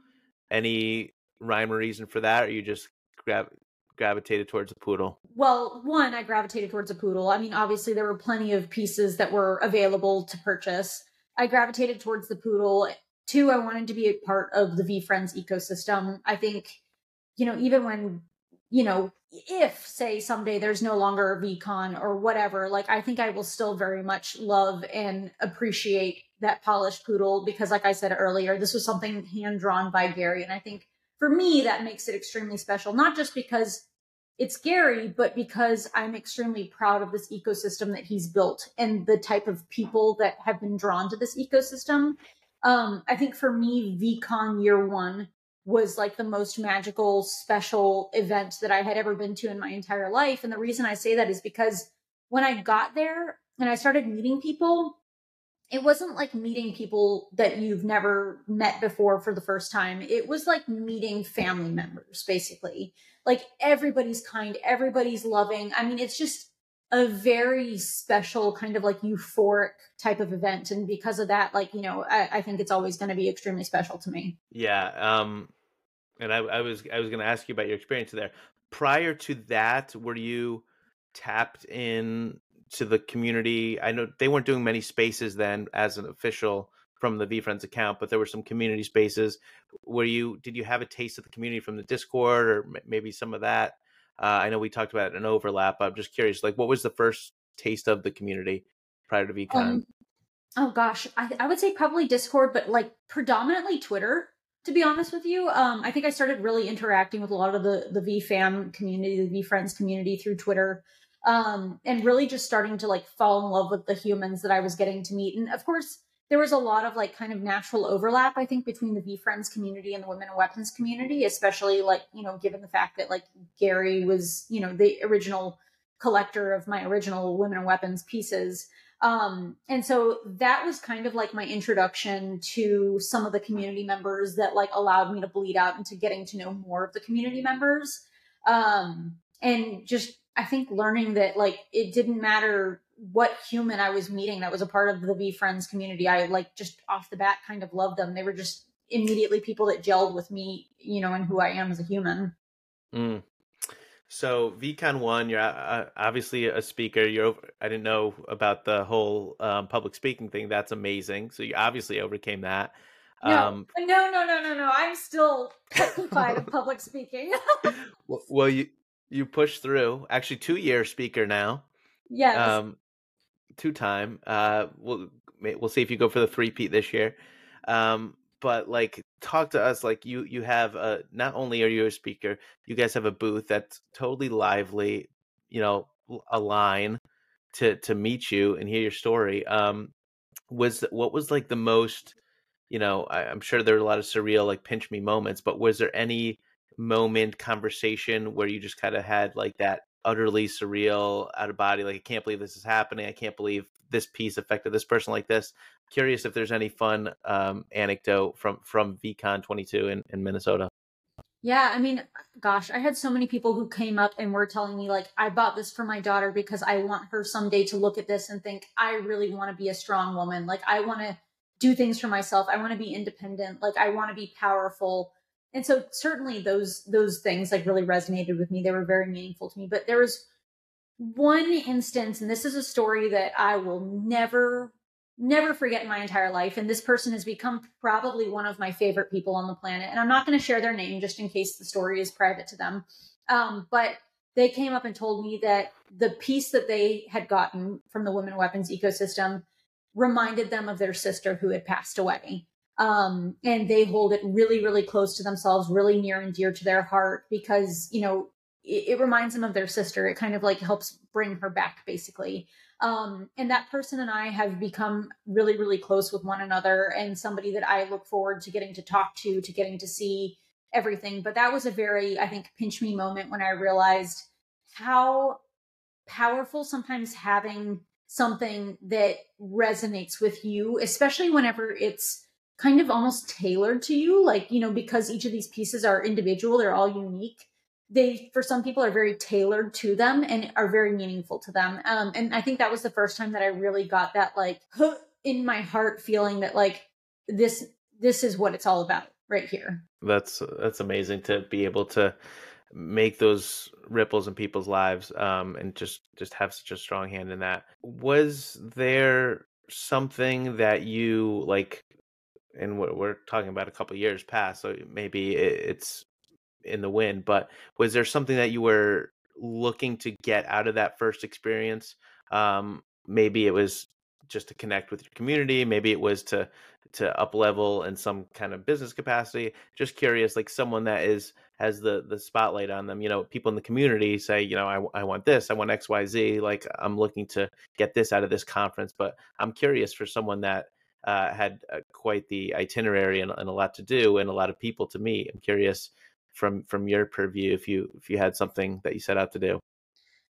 Any rhyme or reason for that, or you just grav- gravitated towards a poodle?
Well, one, I gravitated towards a poodle. I mean, obviously, there were plenty of pieces that were available to purchase. I gravitated towards the poodle. Two, I wanted to be a part of the VeeFriends ecosystem. I think, you know, even when you know, if say someday there's no longer a VeeCon or whatever, like I think I will still very much love and appreciate that polished poodle because like I said earlier, this was something hand drawn by Gary. And I think for me that makes it extremely special, not just because it's Gary, but because I'm extremely proud of this ecosystem that he's built and the type of people that have been drawn to this ecosystem. Um, I think for me, VeeCon year one was like the most magical, special event that I had ever been to in my entire life. And the reason I say that is because when I got there and I started meeting people, it wasn't like meeting people that you've never met before for the first time. It was like meeting family members, basically. Like everybody's kind, everybody's loving. I mean, it's just a very special kind of like euphoric type of event and because of that like you know i, I think it's always going to be extremely special to me
yeah um and I, I was I was going to ask you about your experience there. Prior to that, were you tapped in to the community? I know they weren't doing many spaces then as an official from the VeeFriends account, but there were some community spaces. Were you did you have a taste of the community from the Discord or maybe some of that? Uh, I know we talked about an overlap. I'm just curious, like what was the first taste of the community prior to VeeCon? Um,
oh gosh, I, I would say probably Discord, but like predominantly Twitter to be honest with you. Um, I think I started really interacting with a lot of the the VeeFam community, the VeeFriends community through Twitter, um, and really just starting to like fall in love with the humans that I was getting to meet. And of course, there was a lot of like kind of natural overlap, I think, between the VeeFriends community and the Women and Weapons community, especially like you know, given the fact that like Gary was you know the original collector of my original Women and Weapons pieces. Um, and so that was kind of like my introduction to some of the community members that like allowed me to bleed out into getting to know more of the community members. Um, and just, I think learning that like it didn't matter what human I was meeting that was a part of the VeeFriends community. I like just off the bat kind of loved them. They were just immediately people that gelled with me, you know, and who I am as a human.
Mm. So VeeCon one, you're uh, obviously a speaker. You're over, I didn't know about the whole um, public speaking thing. That's amazing. So you obviously overcame that.
Um, no, no, no, no, no, no. I'm still petrified of public speaking.
well, well, you you push through. Actually, two year speaker now.
Yes. Um,
two time. Uh, we'll we'll see if you go for the three peat this year. Um, but like talk to us like you you have a not only are you a speaker you guys have a booth that's totally lively you know a line to to meet you and hear your story um was what was like the most you know I, i'm sure there are a lot of surreal like pinch me moments but was there any moment conversation where you just kind of had like that utterly surreal out of body like i can't believe this is happening i can't believe this piece affected this person like this curious if there's any fun um, anecdote from from VeeCon 22 in, in Minnesota.
Yeah, I mean, gosh, I had so many people who came up and were telling me like, I bought this for my daughter because I want her someday to look at this and think, I really want to be a strong woman. Like, I want to do things for myself. I want to be independent. Like, I want to be powerful. And so certainly those those things like really resonated with me. They were very meaningful to me. But there was one instance, and this is a story that I will never never forget in my entire life. And this person has become probably one of my favorite people on the planet. And I'm not going to share their name just in case the story is private to them. Um, but they came up and told me that the piece that they had gotten from the women weapons ecosystem reminded them of their sister who had passed away. Um, and they hold it really, really close to themselves, really near and dear to their heart because, you know, it, it reminds them of their sister. It kind of like helps bring her back, basically. Um, and that person and I have become really, really close with one another and somebody that I look forward to getting to talk to, to getting to see everything. But that was a very, I think, pinch me moment when I realized how powerful sometimes having something that resonates with you, especially whenever it's kind of almost tailored to you. Like, you know, because each of these pieces are individual, they're all unique they for some people are very tailored to them and are very meaningful to them um and i think that was the first time that i really got that like in my heart feeling that like this this is what it's all about right here
that's that's amazing to be able to make those ripples in people's lives um and just just have such a strong hand in that was there something that you like and we're, we're talking about a couple years past so maybe it's in the wind. But was there something that you were looking to get out of that first experience? Um, maybe it was just to connect with your community. Maybe it was to to up level in some kind of business capacity. Just curious, like someone that is has the the spotlight on them. You know, people in the community say, you know, I I want this, I want X Y Z. Like I'm looking to get this out of this conference. But I'm curious for someone that uh, had uh, quite the itinerary and, and a lot to do and a lot of people to meet. I'm curious from from your purview if you if you had something that you set out to do.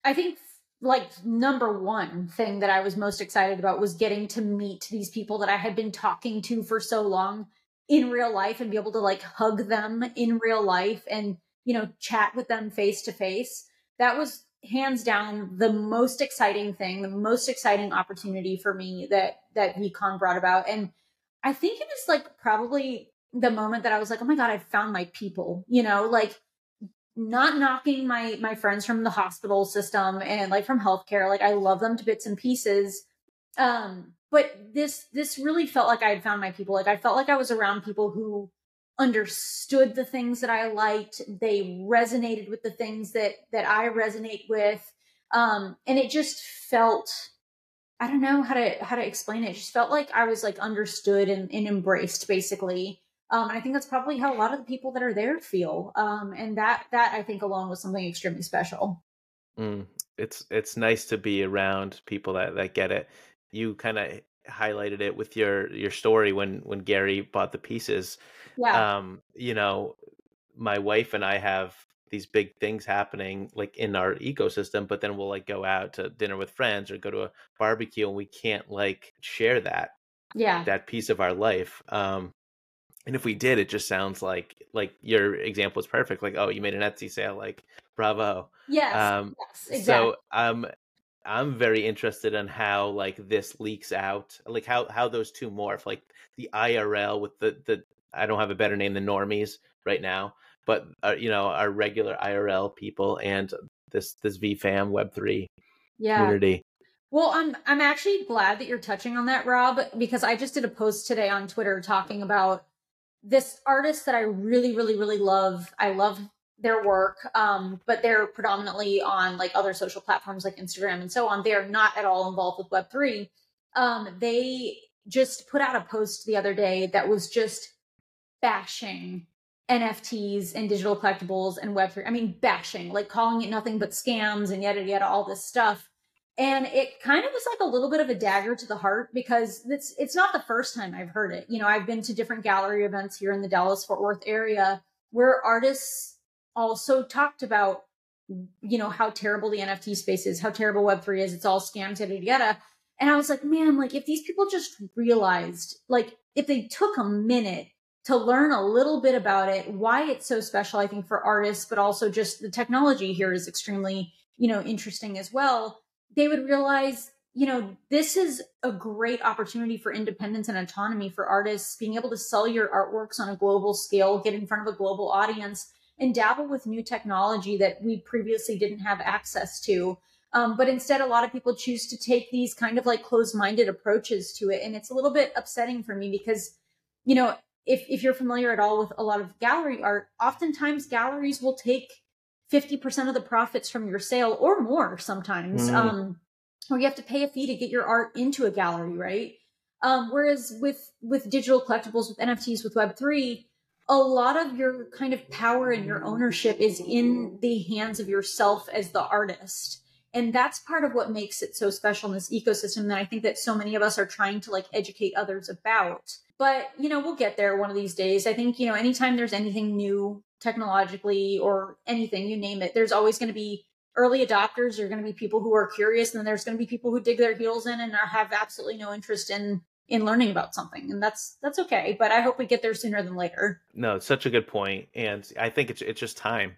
I think like number one thing that I was most excited about was getting to meet these people that I had been talking to for so long in real life and be able to like hug them in real life and you know chat with them face to face. That was hands down the most exciting thing, the most exciting opportunity for me that that VeeCon brought about and I think it was like probably the moment that I was like, "Oh my god, I found my people." You know, like not knocking my my friends from the hospital system and like from healthcare like i love them to bits and pieces um but this this really felt like i had found my people like i felt like i was around people who understood the things that i liked they resonated with the things that that i resonate with um and it just felt i don't know how to how to explain it, it just felt like i was like understood and, and embraced basically um, and I think that's probably how a lot of the people that are there feel. Um, and that that I think alone was something extremely special.
Mm, it's it's nice to be around people that that get it. You kind of highlighted it with your your story when when Gary bought the pieces.
Yeah.
Um, you know, my wife and I have these big things happening like in our ecosystem, but then we'll like go out to dinner with friends or go to a barbecue and we can't like share that
yeah
that piece of our life. Um, and if we did it just sounds like like your example is perfect like oh you made an etsy sale like bravo
yes,
um
yes exactly.
so um i'm very interested in how like this leaks out like how how those two morph like the irl with the the i don't have a better name than normies right now but uh, you know our regular irl people and this this VeeFam web3
yeah
community
well, I'm I'm actually glad that you're touching on that, Rob, because I just did a post today on Twitter talking about this artist that I really, really, really love. I love their work, um, but they're predominantly on like other social platforms like Instagram and so on. They're not at all involved with Web3. Um, they just put out a post the other day that was just bashing NFTs and digital collectibles and Web3. I mean, bashing, like calling it nothing but scams and yada yada, all this stuff and it kind of was like a little bit of a dagger to the heart because it's it's not the first time I've heard it. You know, I've been to different gallery events here in the Dallas Fort Worth area where artists also talked about you know how terrible the NFT space is, how terrible Web3 is, it's all scams, yada yada. And I was like, man, like if these people just realized, like if they took a minute to learn a little bit about it, why it's so special, I think, for artists, but also just the technology here is extremely, you know, interesting as well they would realize, you know, this is a great opportunity for independence and autonomy for artists, being able to sell your artworks on a global scale, get in front of a global audience, and dabble with new technology that we previously didn't have access to. Um, but instead, a lot of people choose to take these kind of like closed minded approaches to it. And it's a little bit upsetting for me because, you know, if, if you're familiar at all with a lot of gallery art, oftentimes galleries will take 50% of the profits from your sale or more sometimes. Mm. Um, or you have to pay a fee to get your art into a gallery, right? Um, whereas with with digital collectibles, with NFTs, with Web three, a lot of your kind of power and your ownership is in the hands of yourself as the artist, and that's part of what makes it so special in this ecosystem that I think that so many of us are trying to like educate others about. But you know, we'll get there one of these days. I think you know, anytime there's anything new technologically or anything, you name it, there's always going to be early adopters. There are going to be people who are curious, and then there's going to be people who dig their heels in and have absolutely no interest in in learning about something and that's that's okay but i hope we get there sooner than later
no it's such a good point and i think it's it's just time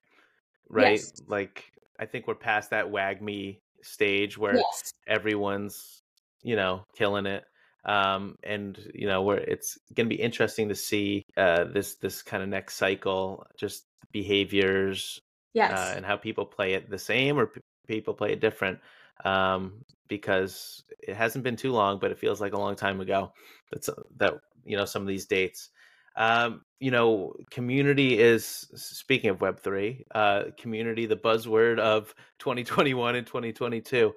right yes. like i think we're past that WAGMI stage where yes. everyone's you know killing it um, and you know where it's going to be interesting to see uh, this this kind of next cycle, just behaviors,
yes,
uh, and how people play it the same or p- people play it different. Um, because it hasn't been too long, but it feels like a long time ago. That's uh, that you know some of these dates. Um, you know, community is speaking of Web three. Uh, community, the buzzword of 2021 and 2022.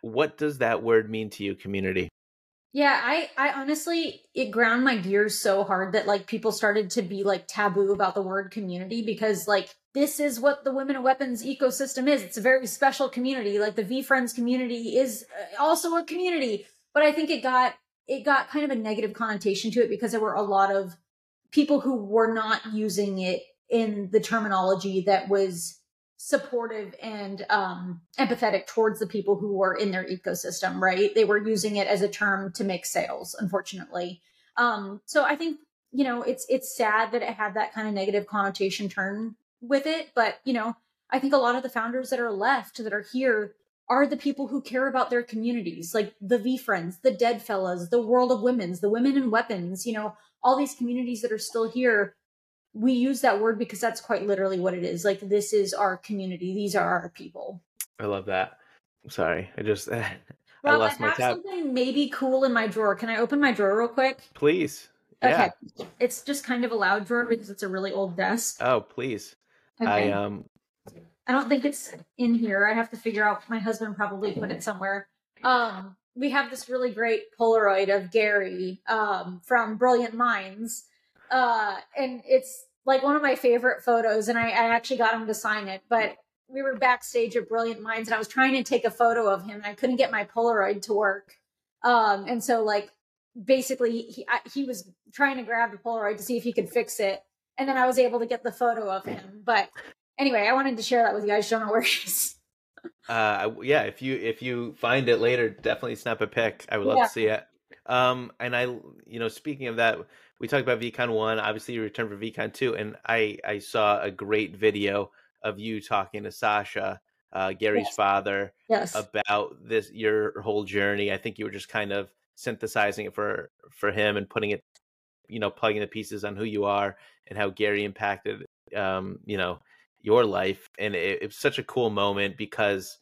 What does that word mean to you, community?
Yeah, I I honestly it ground my gears so hard that like people started to be like taboo about the word community because like this is what the women and weapons ecosystem is. It's a very special community. Like the VeeFriends community is uh, also a community, but I think it got it got kind of a negative connotation to it because there were a lot of people who were not using it in the terminology that was supportive and um, empathetic towards the people who were in their ecosystem, right? They were using it as a term to make sales, unfortunately. Um, so I think, you know, it's it's sad that it had that kind of negative connotation turn with it, but you know, I think a lot of the founders that are left that are here are the people who care about their communities, like the VeeFriends, the Deadfellaz, the World of Women's, the Women in Weapons, you know, all these communities that are still here we use that word because that's quite literally what it is. Like this is our community. These are our people.
I love that. I'm sorry. I just I lost
I
my
have
tab.
something maybe cool in my drawer. Can I open my drawer real quick?
Please. Yeah.
Okay. It's just kind of a loud drawer because it's a really old desk.
Oh, please.
Okay.
I um
I don't think it's in here. I have to figure out. My husband probably put it somewhere. Um, we have this really great Polaroid of Gary um, from Brilliant Minds, uh, and it's like one of my favorite photos. And I, I actually got him to sign it, but we were backstage at Brilliant Minds, and I was trying to take a photo of him, and I couldn't get my Polaroid to work. Um, and so like basically he I, he was trying to grab the Polaroid to see if he could fix it, and then I was able to get the photo of him, but anyway, I wanted to share that with you. I just don't know where he is.
uh yeah, if you if you find it later, definitely snap a pic. I would love
Yeah.
to see it. Um and I you know, speaking of that, we talked about VeeCon 1, obviously you returned for VeeCon 2 and I I saw a great video of you talking to Sasha, uh Gary's
Yes.
father
Yes.
about this your whole journey. I think you were just kind of synthesizing it for for him and putting it, you know, plugging the pieces on who you are and how Gary impacted, um, you know, your life. And it, it was such a cool moment because,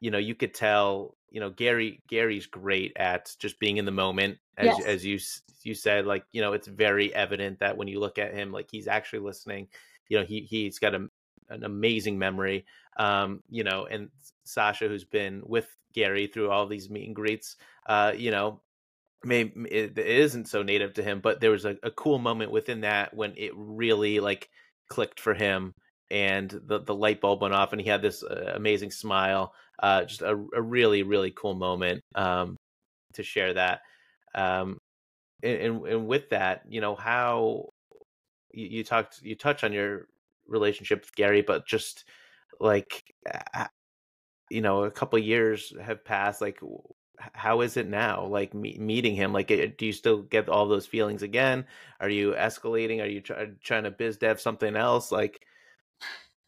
you know, you could tell, you know, Gary Gary's great at just being in the moment, as
Yes.
as you you said. Like, you know, it's very evident that when you look at him, like he's actually listening. You know, he he's got a an amazing memory. Um, you know, and Sasha, who's been with Gary through all these meet and greets, uh, you know, it, isn't so native to him, but there was a, a cool moment within that when it really like clicked for him and the the light bulb went off and he had this uh, amazing smile. Uh, just a, a really really cool moment um, to share that. Um, and, and with that, you know how you, you talked you touch on your relationship with Gary, but just like you know, a couple years have passed. Like, how is it now? Like me- meeting him, like, uh, do you still get all those feelings again? Are you escalating? Are you try- trying to biz dev something else? Like,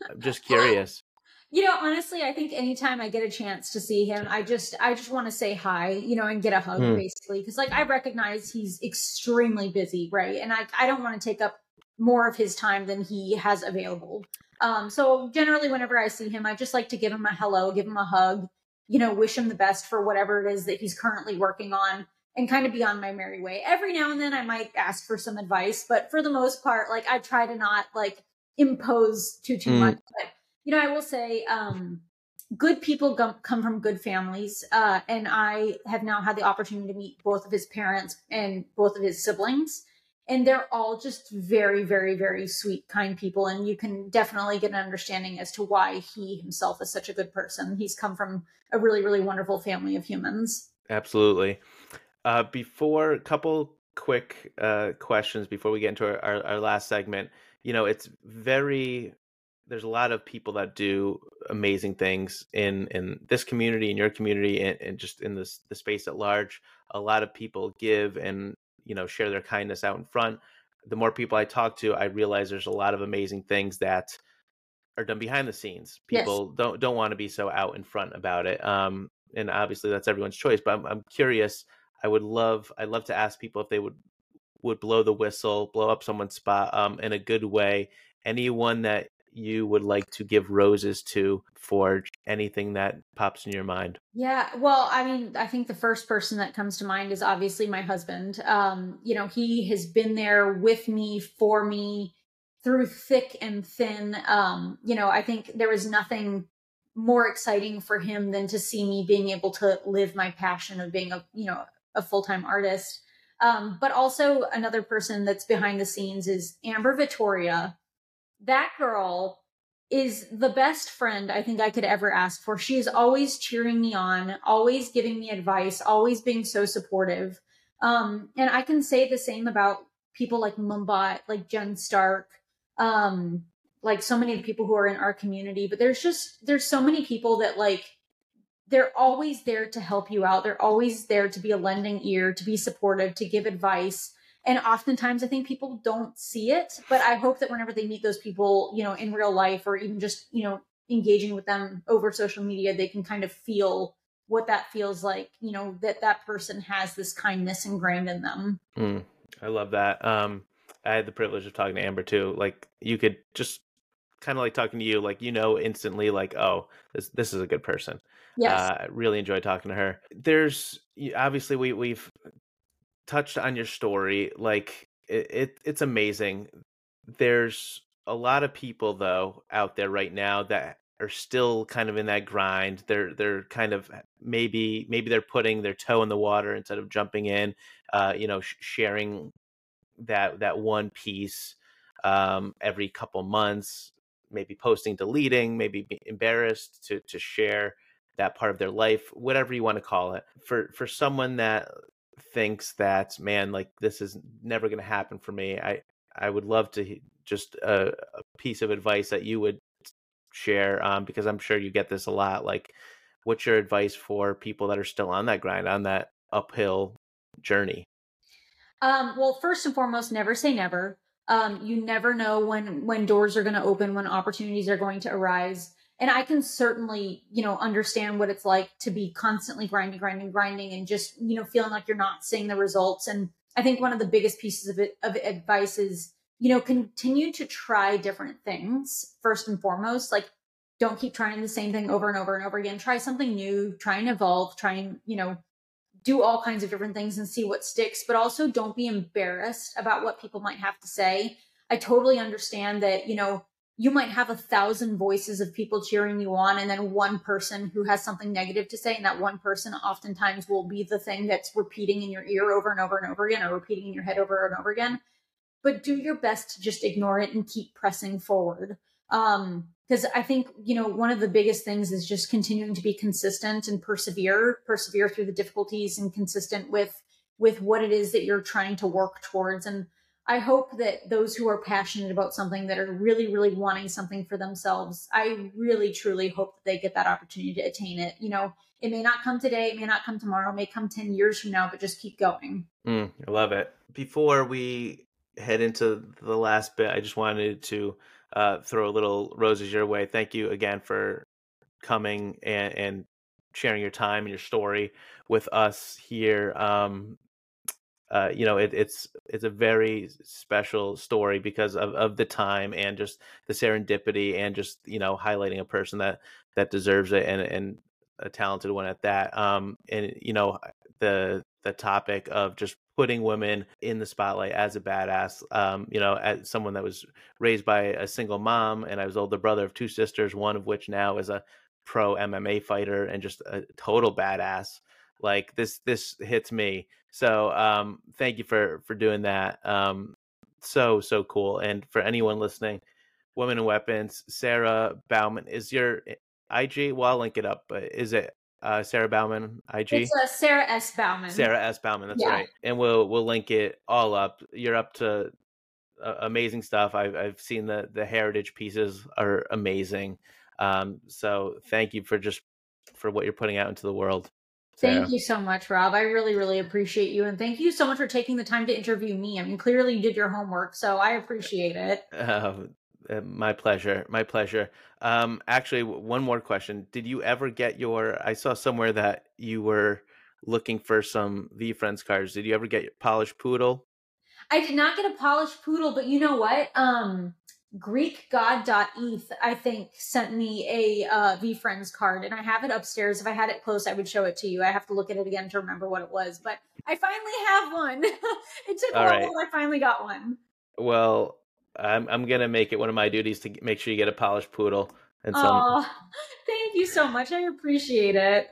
I'm just curious.
You know, honestly, I think anytime I get a chance to see him, I just I just want to say hi, you know, and get a hug
Hmm.
basically because like I recognize he's extremely busy, right? And I I don't want to take up more of his time than he has available. Um so generally whenever I see him, I just like to give him a hello, give him a hug, you know, wish him the best for whatever it is that he's currently working on and kind of be on my merry way. Every now and then I might ask for some advice, but for the most part like I try to not like impose too too
Mm.
much. But you know, I will say, um, good people come from good families, uh, and I have now had the opportunity to meet both of his parents and both of his siblings, and they're all just very, very, very sweet, kind people, and you can definitely get an understanding as to why he himself is such a good person. He's come from a really, really wonderful family of humans.
Absolutely. Uh, before a couple quick uh, questions before we get into our, our, our last segment, you know, it's very there's a lot of people that do amazing things in in this community, in your community, and, and just in this the space at large. A lot of people give and you know share their kindness out in front. The more people I talk to, I realize there's a lot of amazing things that are done behind the scenes.
Yes.
People don't don't want to be so out in front about it. Um, and obviously that's everyone's choice. But I'm, I'm curious. I would love I'd love to ask people if they would would blow the whistle, blow up someone's spot um, in a good way. Anyone that you would like to give roses to for anything that pops in your mind?
Yeah, well, I mean, I think the first person that comes to mind is obviously my husband. Um, you know, he has been there with me, for me, through thick and thin. Um, you know, I think there was nothing more exciting for him than to see me being able to live my passion of being a, you know, a full-time artist. Um, but also another person that's behind the scenes is Amber Vittoria. That girl is the best friend I think I could ever ask for. She is always cheering me on, always giving me advice, always being so supportive. Um, and I can say the same about people like Mumbot, like Jen Stark, um, like so many of the people who are in our community. But there's just there's so many people that like they're always there to help you out. They're always there to be a lending ear, to be supportive, to give advice. And oftentimes I think people don't see it, but I hope that whenever they meet those people, you know, in real life or even just, you know, engaging with them over social media, they can kind of feel what that feels like, you know, that that person has this kindness ingrained in them.
Mm, I love that. Um, I had the privilege of talking to Amber too. Like you could just kind of like talking to you, like you know instantly, like oh, this this is a good person.
Yes.
Uh, really enjoyed talking to her. There's obviously we we've touched on your story. Like it, it it's amazing. There's a lot of people though out there right now that are still kind of in that grind. They're they're kind of maybe maybe they're putting their toe in the water instead of jumping in. Uh, you know, sh- sharing that that one piece um, every couple months, maybe posting, deleting, maybe embarrassed to to share that part of their life, whatever you want to call it. For for someone that thinks that man, like this is never going to happen for me, I I would love to just a, a piece of advice that you would share um, because I'm sure you get this a lot. Like, what's your advice for people that are still on that grind, on that uphill journey?
Um, well, first and foremost, never say never. Um, you never know when when doors are going to open, when opportunities are going to arise and I can certainly, you know, understand what it's like to be constantly grinding, grinding, grinding, and just, you know, feeling like you're not seeing the results. And I think one of the biggest pieces of it, of advice is, you know, continue to try different things first and foremost. Like, don't keep trying the same thing over and over and over again. Try something new, try and evolve, try and, you know, do all kinds of different things and see what sticks, but also don't be embarrassed about what people might have to say. I totally understand that, you know, you might have a thousand voices of people cheering you on and then one person who has something negative to say and that one person oftentimes will be the thing that's repeating in your ear over and over and over again or repeating in your head over and over again. But do your best to just ignore it and keep pressing forward. Um because i think you know one of the biggest things is just continuing to be consistent and persevere persevere through the difficulties and consistent with with what it is that you're trying to work towards. And I hope that those who are passionate about something that are really, really wanting something for themselves, I really, truly hope that they get that opportunity to attain it. You know, it may not come today, it may not come tomorrow, it may come 10 years from now, but just keep going.
Mm, I love it. Before we head into the last bit, I just wanted to uh, throw a little roses your way. Thank you again for coming and, and sharing your time and your story with us here. Um, uh, you know, it, it's it's a very special story because of, of the time and just the serendipity and just you know highlighting a person that that deserves it and and a talented one at that. Um, and you know the the topic of just putting women in the spotlight as a badass. Um, you know, as someone that was raised by a single mom, and I was older brother of two sisters, one of which now is a pro MMA fighter and just a total badass like this this hits me so um thank you for for doing that um so so cool and for anyone listening women and weapons Sara Baumann is your eh, ig well i'll link it up but is it uh, Sara Baumann IG.
It's uh, Sara S Baumann.
Sara S Baumann, that's yeah. right. And we'll we'll link it all up. You're up to uh, amazing stuff. I've I've seen the the heritage pieces are amazing. Um, so thank you for just for what you're putting out into the world.
Thank you so much, Rob. I really, really appreciate you. And thank you so much for taking the time to interview me. I mean, clearly you did your homework, so I appreciate it.
Uh, my pleasure. My pleasure. Um, actually, one more question. Did you ever get your, I saw somewhere that you were looking for some VeeFriends cards. Did you ever get your polished poodle?
I did not get a polished poodle, but you know what? Um, GreekGod.eth, I think, sent me a uh, VeeFriends card, and I have it upstairs. If I had it close, I would show it to you. I have to look at it again to remember what it was, but I finally have one. it took a while,
right.
I finally got one.
Well, I'm I'm gonna make it one of my duties to make sure you get a polished poodle and some.
Oh, thank you so much. I appreciate it.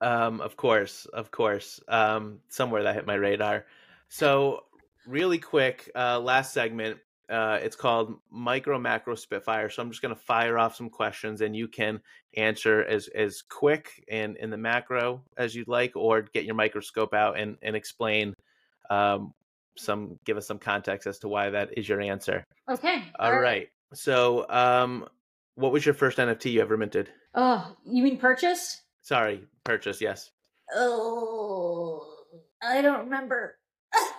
Um, of course, of course. Um, somewhere that hit my radar. So, really quick, uh, last segment. Uh, it's called Micro Macro Spitfire. So I'm just going to fire off some questions, and you can answer as as quick and in the macro as you'd like, or get your microscope out and and explain um, some, give us some context as to why that is your answer.
Okay.
All right. So, um, what was your first NFT you ever minted?
Oh, you mean purchase?
Sorry, purchase. Yes.
Oh, I don't remember. I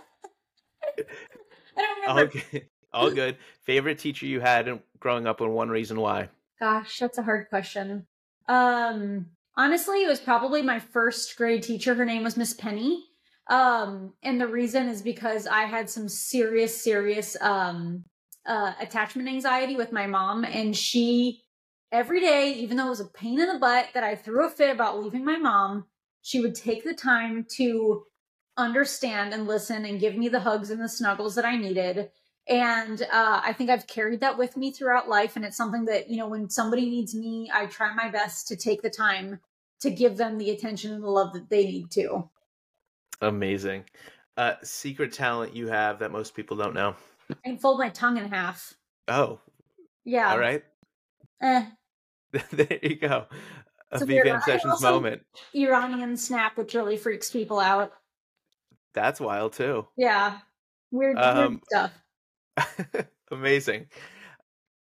don't remember.
Okay. All good. Favorite teacher you had growing up and one reason why?
Gosh, that's a hard question. Um, honestly, it was probably my first grade teacher. Her name was Miss Penny. Um, and the reason is because I had some serious, serious um uh attachment anxiety with my mom, and she every day, even though it was a pain in the butt that I threw a fit about leaving my mom, she would take the time to understand and listen and give me the hugs and the snuggles that I needed. And uh, I think I've carried that with me throughout life. And it's something that, you know, when somebody needs me, I try my best to take the time to give them the attention and the love that they need to.
Amazing. Uh, secret talent you have that most people don't know.
I can fold my tongue in half.
Oh,
Yeah.
all right.
Eh,
there you go. A
weird VeeFam
Sessions
also-
moment.
Iranian snap, which really freaks people out.
That's wild too.
Yeah. Weird,
Um,
weird stuff.
Amazing.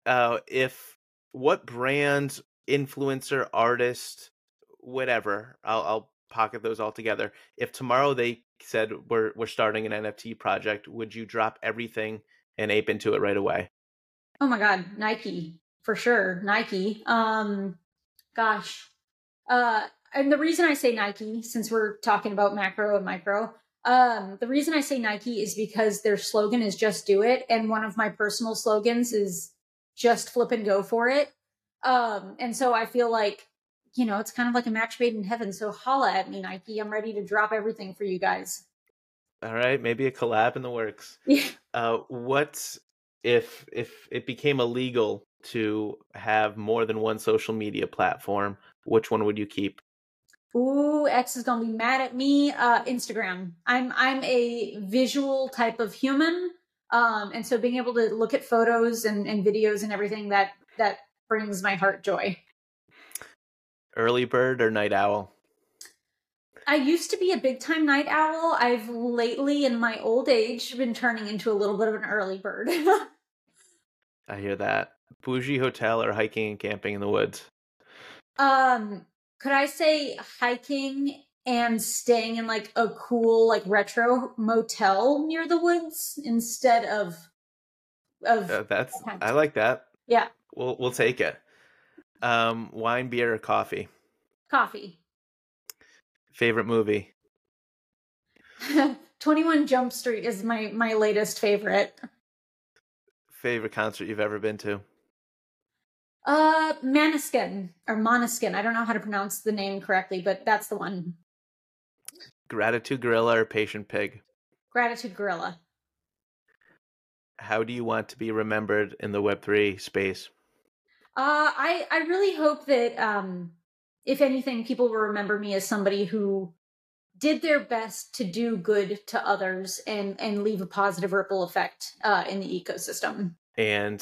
Uh, if what brand, influencer, artist, whatever, I'll, I'll pocket those all together. If tomorrow they said we're we're starting an NFT project, would you drop everything and ape into it right away?
Oh my god, Nike for sure. Nike. Um gosh. Uh and the reason I say Nike since we're talking about macro and micro, um the reason I say Nike is because their slogan is just do it and one of my personal slogans is just flip and go for it. Um and so I feel like you know, it's kind of like a match made in heaven. So holla at me, Nike. I'm ready to drop everything for you guys.
All right, maybe a collab in the works.
Yeah.
Uh, what if if it became illegal to have more than one social media platform? Which one would you keep?
Ooh, X is gonna be mad at me. Uh, Instagram. I'm I'm a visual type of human, um, and so being able to look at photos and, and videos and everything that that brings my heart joy.
Early bird or night owl?
I used to be a big time night owl. I've lately, in my old age, been turning into a little bit of an early bird.
I hear that. Bougie hotel or hiking and camping in the woods?
um, could I say hiking and staying in like a cool like retro motel near the woods instead of of
Uh, that's I like that.
yeah
We'll we'll take it. Um, wine, beer, or coffee?
coffee.
Favorite movie?
21 Jump Street is my my latest favorite.
Favorite concert you've ever been to?
Uh Maniskin or Moniskin. I don't know how to pronounce the name correctly, but that's the one.
Gratitude Gorilla or Patient Pig?
Gratitude Gorilla.
How do you want to be remembered in the Web three space?
Uh I I really hope that um if anything people will remember me as somebody who did their best to do good to others and and leave a positive ripple effect uh in the ecosystem.
And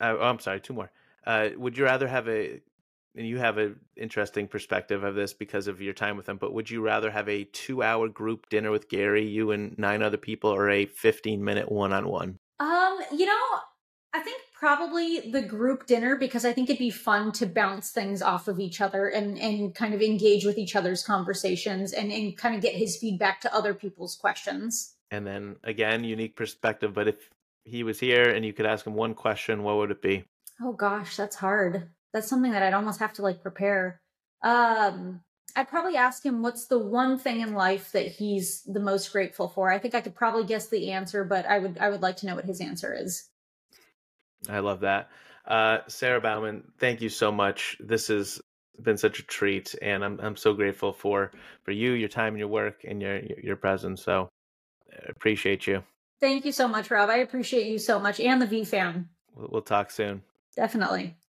uh, oh, I'm sorry, two more. Uh, would you rather have a and you have an interesting perspective of this because of your time with them, but would you rather have a two hour group dinner with Gary, you and nine other people, or a 15 minute one on one?
Um, you know, I think probably the group dinner because I think it'd be fun to bounce things off of each other and and kind of engage with each other's conversations and and kind of get his feedback to other people's questions.
And then again, unique perspective. But if he was here and you could ask him one question, what would it be?
Oh gosh, that's hard. That's something that I'd almost have to like prepare. Um, I'd probably ask him what's the one thing in life that he's the most grateful for. I think I could probably guess the answer, but I would I would like to know what his answer is.
I love that. Uh, Sara Baumann, thank you so much. This has been such a treat, and I'm I'm so grateful for for you, your time, and your work, and your your presence. So appreciate you.
Thank you so much, Rob. I appreciate you so much, and the
VeeFam. We'll talk soon.
Definitely.